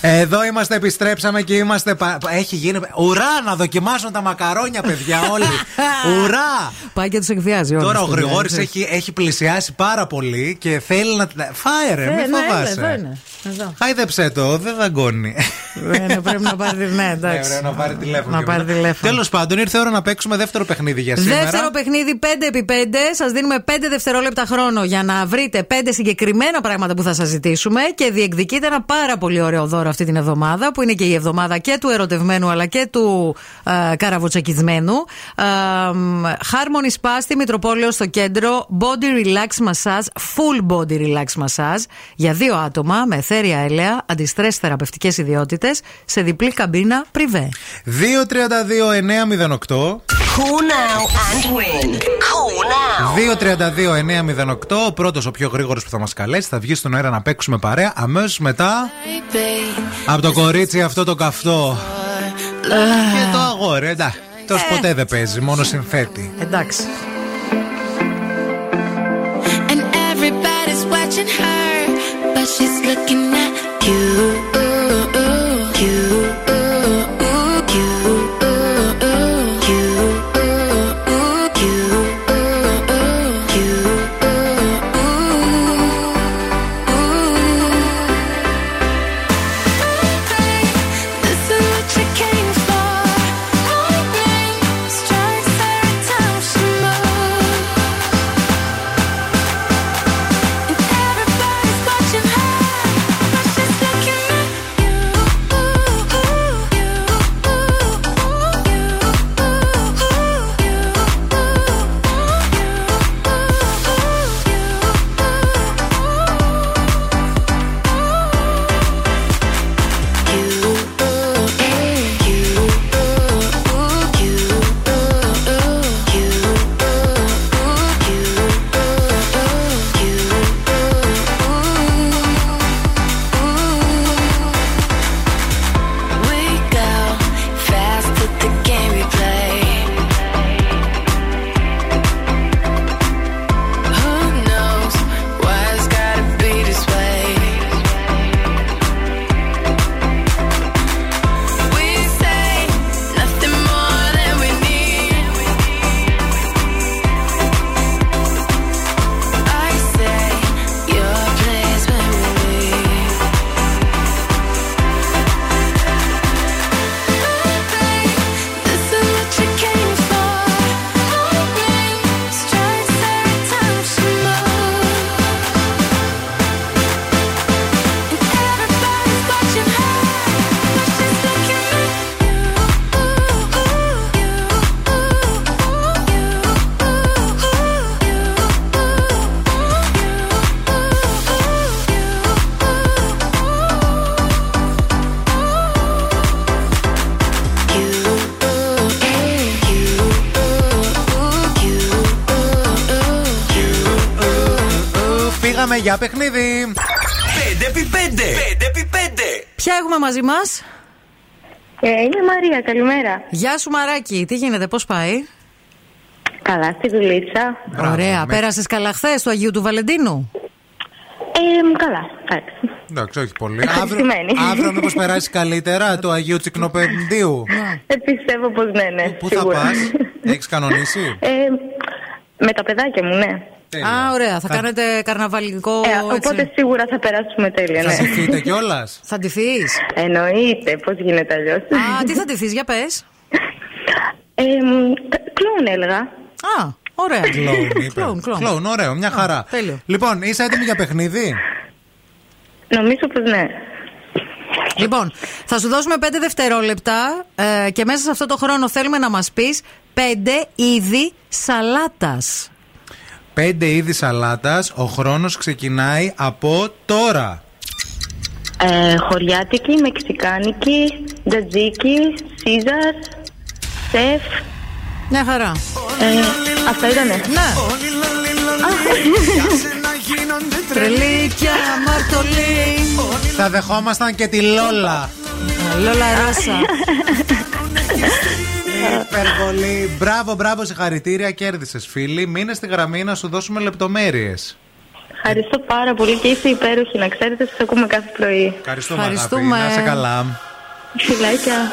Εδώ είμαστε, επιστρέψαμε και είμαστε. πα- Έχει γίνει. Ουρά να δοκιμάσουν τα μακαρόνια, παιδιά, όλοι. Ουρά! Πάει και τους εκβιάζει όλους, Τώρα ο παιδιά, Γρηγόρης ξέρεις. έχει, έχει πλησιάσει πάρα πολύ και θέλει να. Φάε, ρε, Ε, μην ναι, έλα, εδώ φοβάσαι. είναι. Εδώ. Χάιδεψε το, δεν δαγκώνει. Ναι, πρέπει να πάρει. Ναι, Ναι, εντάξει. πρέπει να πάρει τηλέφωνο. Να πάρει τηλέφωνο. Τέλος πάντων, ήρθε η ώρα να παίξουμε δεύτερο παιχνίδι για σήμερα. Δεύτερο παιχνίδι 5x5. Σας δίνουμε 5 δευτερόλεπτα χρόνο για να βρείτε 5 συγκεκριμένα πράγματα που θα σας ζητήσουμε και διεκδικείτε ένα πάρα πολύ ωραίο δώρο αυτή την εβδομάδα που είναι και η εβδομάδα και του ερωτευμένου αλλά και του ε, καραβουτσακισμένου. Ε, μ, Harmony Spa στη Μητροπόλαιο στο κέντρο. Body Relax Massage, Full Body Relax Massage για δύο άτομα με εθέρια έλαια, αντιστρες θεραπευτικές ιδιότητες σε διπλή καμπίνα πριβέ. 232-908. Call now and win. Call now. 232-908. Ο πρώτος, ο πιο γρήγορος που θα μας καλέσει, θα βγει στον αέρα να παίξουμε παρέα. Αμέσως μετά. Από το κορίτσι αυτό το καυτό. Και το αγόρι, εντάξει. Τόσο ποτέ δεν παίζει, μόνο συνθέτει. Εντάξει. And everybody's watching her, but she's looking at you. You. Για παιχνίδι. 5x5. 5x5. Ποια έχουμε μαζί μας; Ε, είμαι η Μαρία, καλημέρα. Γεια σου Μαράκι, τι γίνεται, πώς πάει; Καλά, στη δουλίτσα. Ωραία, πέρασες καλά χθες του Αγίου του Βαλεντίνου; Ε, καλά, εντάξει. Εντάξει, όχι πολύ. αύριο Ευχαριστημένη. αύριο μήπως περάσει καλύτερα του Αγίου Τσικνοπεντίου; Ε, πιστεύω πως ναι, ναι. Πού θα σίγουρα. πας, έχεις κανονίσει; Ε, με τα παιδάκια μου, ναι. Α, ωραία, θα κάνετε καρναβαλικό. Ε, οπότε έτσι. σίγουρα θα περάσουμε τέλεια, Θα ναι. συθείτε κιόλας; Θα ντυθεί. Εννοείται, πώς γίνεται αλλιώς; Α, τι θα ντυθεί, για πες. Ε, μ, κλόουν έλεγα. Α, ωραία. Κλόουν, είπε. Κλόουν, κλόουν. Κλόουν, ωραίο, μια χαρά. τέλειο. Λοιπόν, είσαι έτοιμη για παιχνίδι; Νομίζω πως ναι. Λοιπόν, θα σου δώσουμε 5 δευτερόλεπτα ε, και μέσα σε αυτό το χρόνο θέλουμε να μας πεις 5 είδη σαλάτας. Πέντε είδη σαλάτας. Ο χρόνος ξεκινάει από τώρα. Ε, χωριάτικη, μεξικάνικη, τζατζίκι, σίζαρ, σεφ. Μια χαρά. Ε, αυτά ήτανε. Ναι. Τρελή και αμαρτωλή. Θα δεχόμασταν και τη Λόλα. Λόλα Ράσα. Υπερβολή. Μπράβο, μπράβο, συγχαρητήρια. Κέρδισες, φίλοι. Μείνε στη γραμμή να σου δώσουμε λεπτομέρειες. Ευχαριστώ πάρα πολύ και είστε υπέροχοι. Να ξέρετε, σας ακούμε κάθε πρωί. Ευχαριστούμε, Ευχαριστούμε. αγάπη. Να είσαι καλά. Φιλάκια.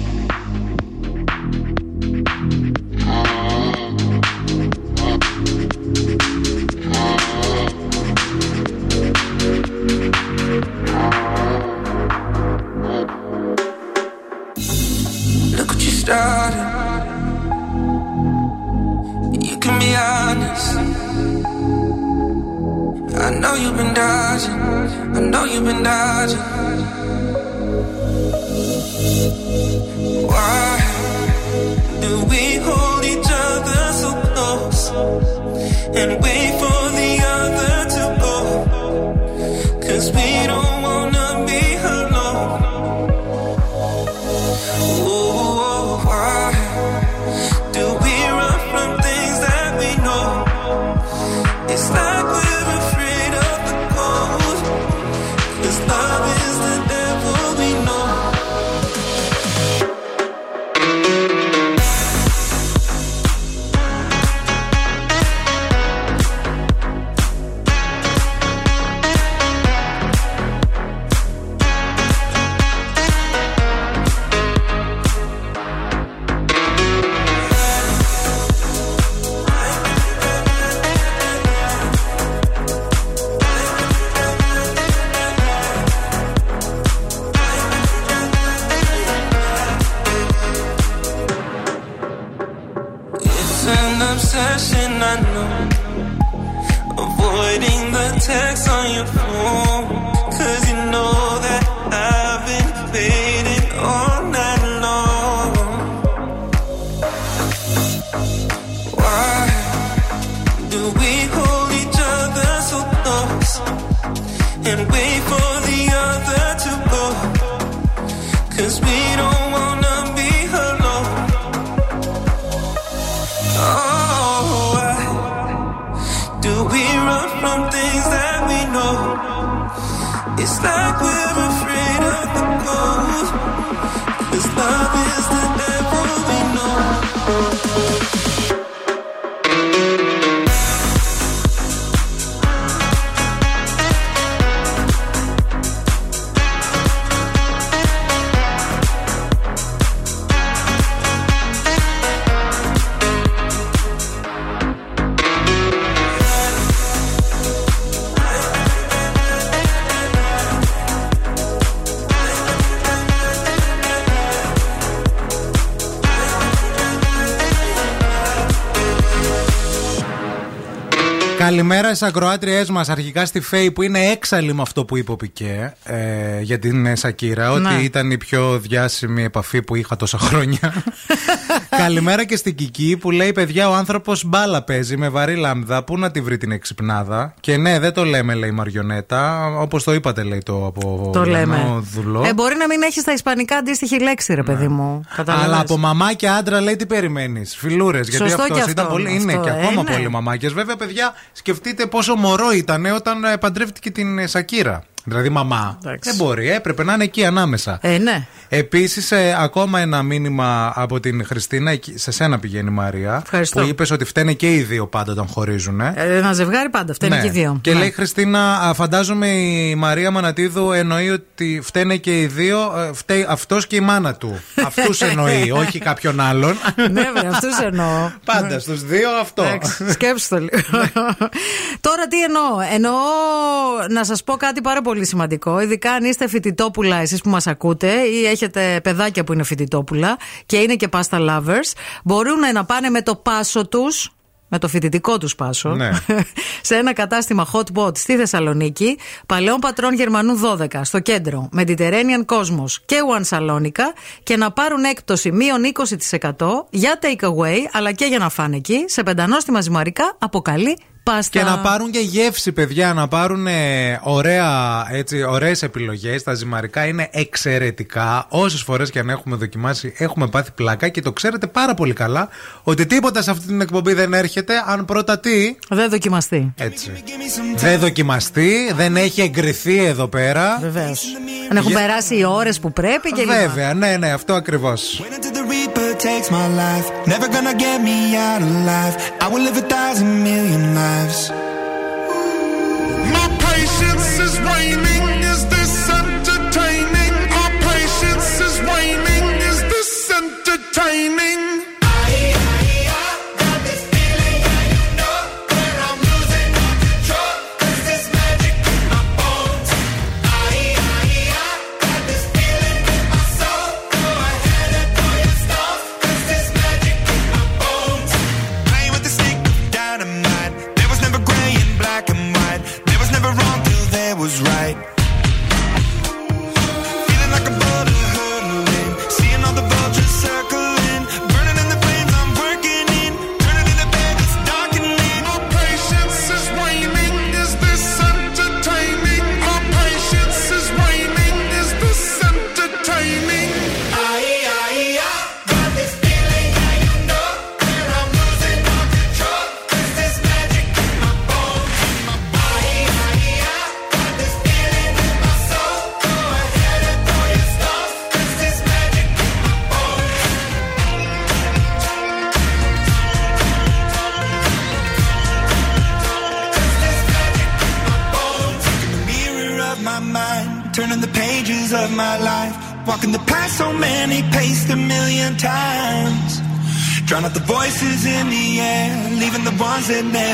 Know you've been dodging. I know you've been dodging. Why do we hold each other so close and wait for the other to go? Cause we don't ακροάτριές μας. Αρχικά στη Φέη που είναι έξαλλη με αυτό που είπε ο Πικέ ε, για την ε, Σακύρα. Ναι. Ότι ήταν η πιο διάσημη επαφή που είχα τόσα χρόνια. Καλημέρα και στην Κική που λέει: Παιδιά, ο άνθρωπος μπάλα παίζει με βαρύ λάμδα. Πού να τη βρει την εξυπνάδα; Και ναι, δεν το λέμε, λέει η Μαριονέτα. Όπως το είπατε, λέει το από Το λέμε. Λανό Δουλό. Ε, μπορεί να μην έχεις στα ισπανικά αντίστοιχη λέξη, ρε παιδί μου. Καταλαβες. Αλλά από μαμά και άντρα λέει τι περιμένεις; Φιλούρες. Γιατί Σωστό αυτός και αυτό, ήταν πολύ. Είναι αυτό, και ε, ακόμα ναι. πολύ μαμάκες. Βέβαια, παιδιά, σκεφτείτε πόσο μωρό ήταν όταν ε, παντρεύτηκε την ε, Σακύρα. Δηλαδή, μαμά. Δεν μπορεί, έπρεπε να είναι εκεί ανάμεσα. Ε, ναι. Επίσης, ακόμα ένα μήνυμα από την Χριστίνα, εκεί- σε σένα πηγαίνει η Μαρία. Ευχαριστώ. Που είπες ότι φταίνε και οι δύο πάντα όταν χωρίζουν. Ε. Ε, ένα ζευγάρι πάντα, φταίνει και οι δύο. Και Ναι. λέει η Χριστίνα, α, φαντάζομαι η Μαρία Μανατίδου εννοεί ότι φταίνε και οι δύο, ε, φταίει αυτός και η μάνα του. Αυτούς εννοεί, όχι κάποιον άλλον. ναι, βρε, αυτούς εννοώ. Πάντα στους δύο αυτό. Εντάξει, Σκέψτε το λίγο. Τώρα τι εννοώ. Εννοώ να σας πω κάτι πάρα πολύ σημαντικό. Ειδικά αν είστε φοιτητόπουλα, εσείς που μας ακούτε, ή έχετε παιδάκια που είναι φοιτητόπουλα και είναι και pasta lovers, μπορούν να πάνε με το πάσο τους. Με το φοιτητικό τους πάσο. Ναι. σε ένα κατάστημα hot pot στη Θεσσαλονίκη, παλαιών πατρών Γερμανού 12, στο κέντρο, Mediterranean Cosmos και One Salonica και να πάρουν έκπτωση μείον 20% για take away αλλά και για να φάνε εκεί σε πεντανόστιμα ζυμαρικά από καλή πάστα. Και να πάρουν και γεύση, παιδιά, να πάρουν ε, ωραία, έτσι, ωραίες επιλογές. Τα ζυμαρικά είναι εξαιρετικά. Όσες φορές και αν έχουμε δοκιμάσει, έχουμε πάθει πλάκα και το ξέρετε πάρα πολύ καλά ότι τίποτα σε αυτή την εκπομπή δεν έρχεται αν πρώτα τι. Δεν δοκιμαστεί. Έτσι. Δεν δοκιμαστεί, δεν έχει εγκριθεί εδώ πέρα. Βεβαίως. Αν έχουν Για- περάσει οι ώρες που πρέπει και λοιπά. Βέβαια, ναι, ναι, αυτό ακριβώς. Until the reaper takes my life, never gonna get me out alive. I will live a thousand million lives. My patience is waning. Is this entertaining? My patience is waning. Is this entertaining? doesn't.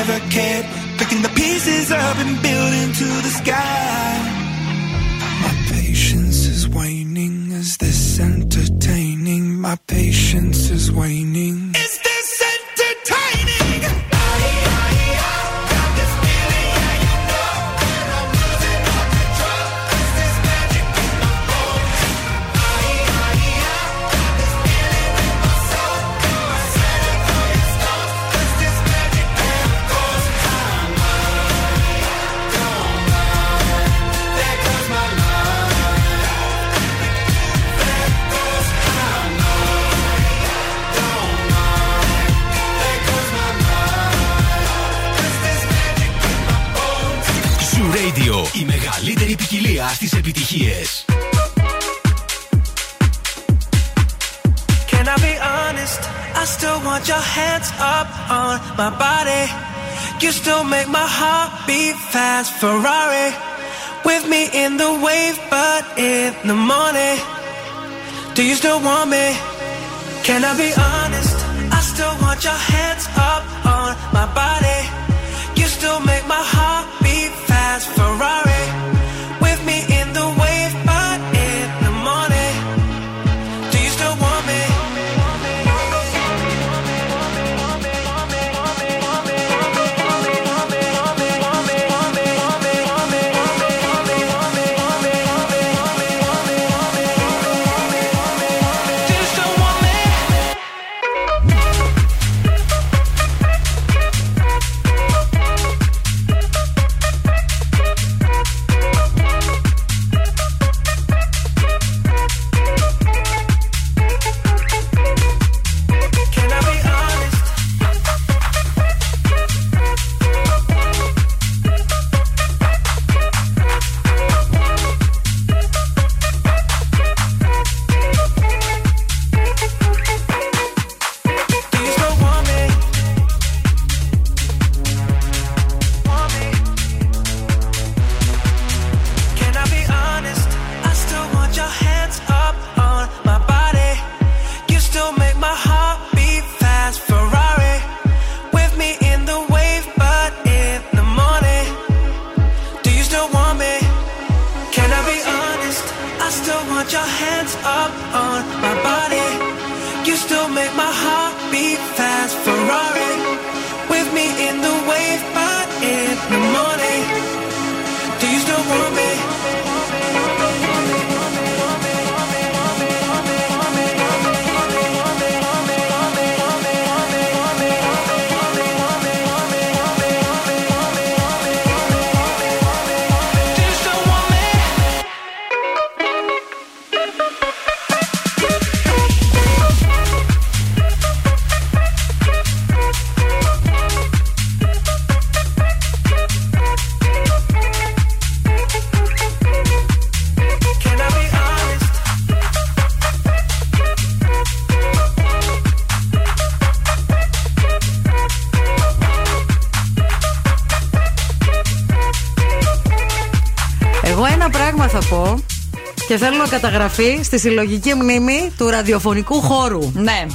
Και θέλω να καταγραφεί στη συλλογική μνήμη του ραδιοφωνικού χώρου. Ναι.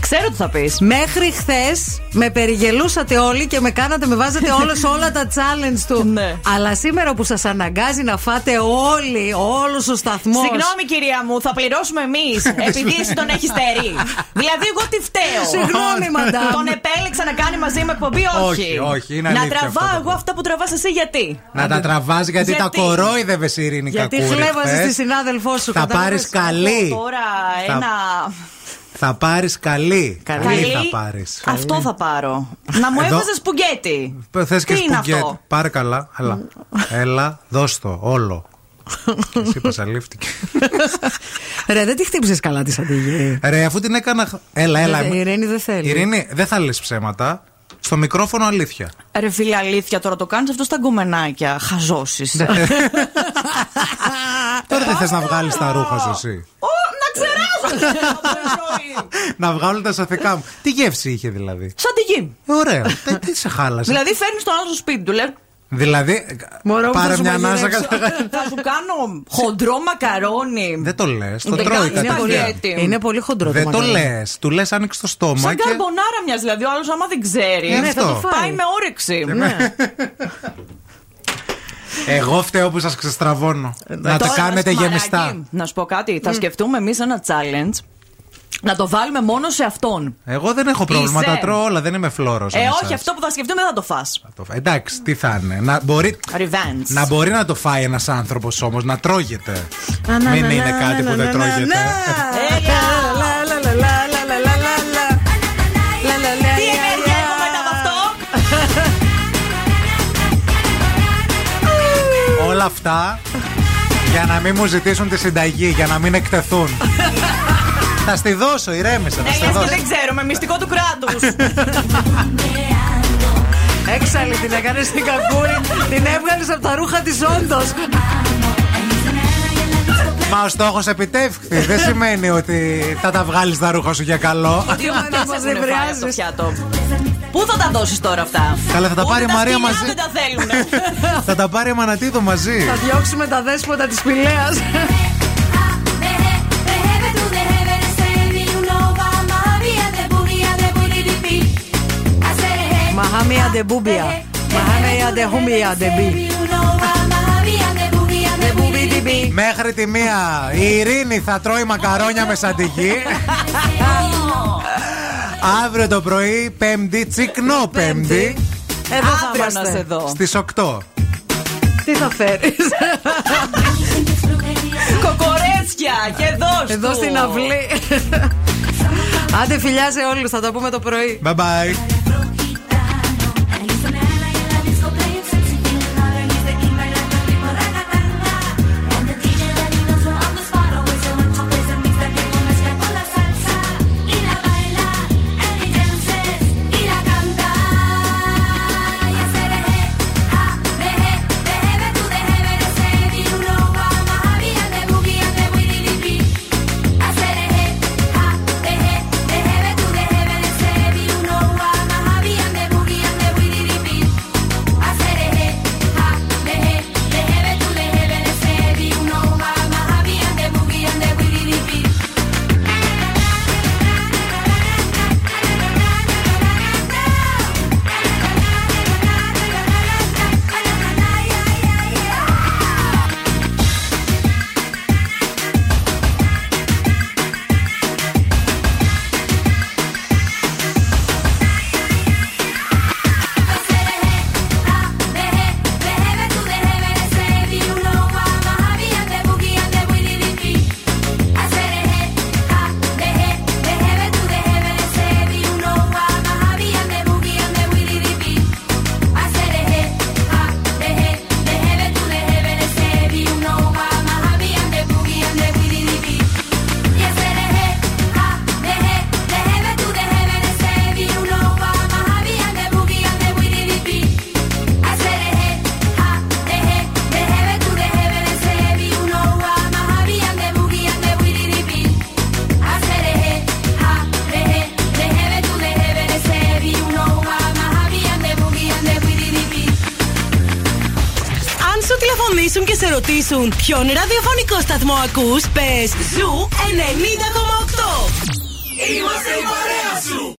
Ξέρω τι θα πεις. Μέχρι χθες με περιγελούσατε όλοι και με κάνατε, με βάζετε όλες όλα τα challenge του. Ναι. Αλλά σήμερα που σας αναγκάζει να φάτε όλοι, όλος ο σταθμός. Συγγνώμη, κυρία μου, θα πληρώσουμε εμείς. επειδή εσύ τον έχεις στερεί. δηλαδή, εγώ τι φταίω. Συγγνώμη, μαντάμ. Τον επέλεξα να κάνει μαζί με εκπομπή, όχι. Όχι, όχι, είναι Να αλήθεια τραβάω αυτό το εγώ αυτά που τραβάς εσύ, γιατί; Να τα τραβάζει γιατί, Γιατί; τα κορόιδευε η Ειρήνη Γιατί Κακούρη χλέβαζες χθες. τη συνάδελφό σου. Θα κατάλαβες; πάρεις καλή. Τώρα Θα- ένα. Θα πάρεις καλή. Καλή. Καλή θα πάρεις. Αυτό θα πάρω. Να μου Εδώ- έβαζες σπουγκέτι. Θες και Τι είναι σπουγκέτ. αυτό; Πάρε καλά. Έλα. Έλα, δώσ' το όλο. Και Εσύ πασαλήφθηκε. Ρε, δεν τη χτύπησες καλά της αντίγη. Ρε, αφού την έκανα. χ- Έλα, έλα. Η Ειρήνη δεν θέλεις. Ειρήνη, δεν θα λες ψέματα. Στο μικρόφωνο αλήθεια. Ρε φίλε, αλήθεια τώρα το κάνεις αυτό στα γκομενάκια. Χαζώσεις. Ναι. Τώρα δεν θες να βγάλεις τα ρούχα σου εσύ. Να ξεράσω! να βγάλω τα σωθικά μου. Τι γεύση είχε δηλαδή; Σαν τη γη. Ωραία. Τι- Τι σε χάλασε; Δηλαδή φέρνεις τον άλλο στο σπίτι του, λέει. Δηλαδή, Μωρό μου, θα πάρε σου μια μαγειρέψω. ανάσα κατά. Θα σου κάνω χοντρό μακαρόνι. Δεν το λες. Το Δεν τρώει κάνει κατευθείαν. σπαγγέτι. Είναι πολύ χοντρό το Δεν το μαγειρό. λες. Του λες άνοιξε το στόμα Σαν και. καρμπονάρα μια δηλαδή. Ο άλλος, άμα δεν ξέρει, Ε, ναι, θα αυτό. το φάει με όρεξη. Ναι. Εγώ φταίω που σας ξεστραβώνω. Να τα Τώρα, κάνετε μαράκι, γεμιστά. Να σου πω κάτι. Θα σκεφτούμε εμείς ένα challenge να το βάλουμε μόνο σε αυτόν. Εγώ δεν έχω πρόβλημα. Τα τρώω όλα, δεν είμαι φλόρος. Ε, όχι, αυτό που θα σκεφτούμε δεν θα το φά. Εντάξει, τι θα είναι. Να μπορεί, Revenge. να μπορεί να το φάει ένας άνθρωπος όμως, να τρώγεται. Μην είναι κάτι που δεν τρώγεται. Όλα αυτά για να μην μου ζητήσουν τη συνταγή, για να μην εκτεθούν θα στη δώσω, ηρέμησα. Θα Ναι, στη λες και δώσω. δεν ξέρουμε. Μυστικό του κράτους. Έξαλλη την έκανες στην κακούρη. την έβγαλες από τα ρούχα της όντως. Μα ο στόχος επιτεύχθη. Δεν σημαίνει ότι θα τα βγάλεις τα ρούχα σου για καλό. Ότι ο Μανάς μας έχουν δεν φάει βρειάζεις. στο πιάτο. Πού θα τα δώσεις τώρα αυτά; Καλά, θα τα Ούτε πάρει η Μαρία σκυλιά μαζί. Δεν τα θέλουν. θα τα πάρει η Μανατίδο μαζί. Θα διώξουμε τα δέσποτα της πηλαία. Μαχάμια ντε μπούμπια. Μαχάμια ντε χούμια ντε μπι. Μέχρι τη μία η Ειρήνη θα τρώει μακαρόνια με σαντιγί. Αύριο το πρωί, Πέμπτη, τσικνό Πέμπτη, Εδώ θα Αύριο να σε είμαστε. δω. στις 8. Τι θα φέρεις; Κοκορέτσια και δώσ' Εδώ του. στην αυλή. Άντε φιλιά σε όλους, θα τα πούμε το πρωί. Bye bye. Και σε ρωτήσουν ποιον ραδιοφωνικό σταθμό ακούς, πες Zoo 90,8. Είμαστε η παρέα.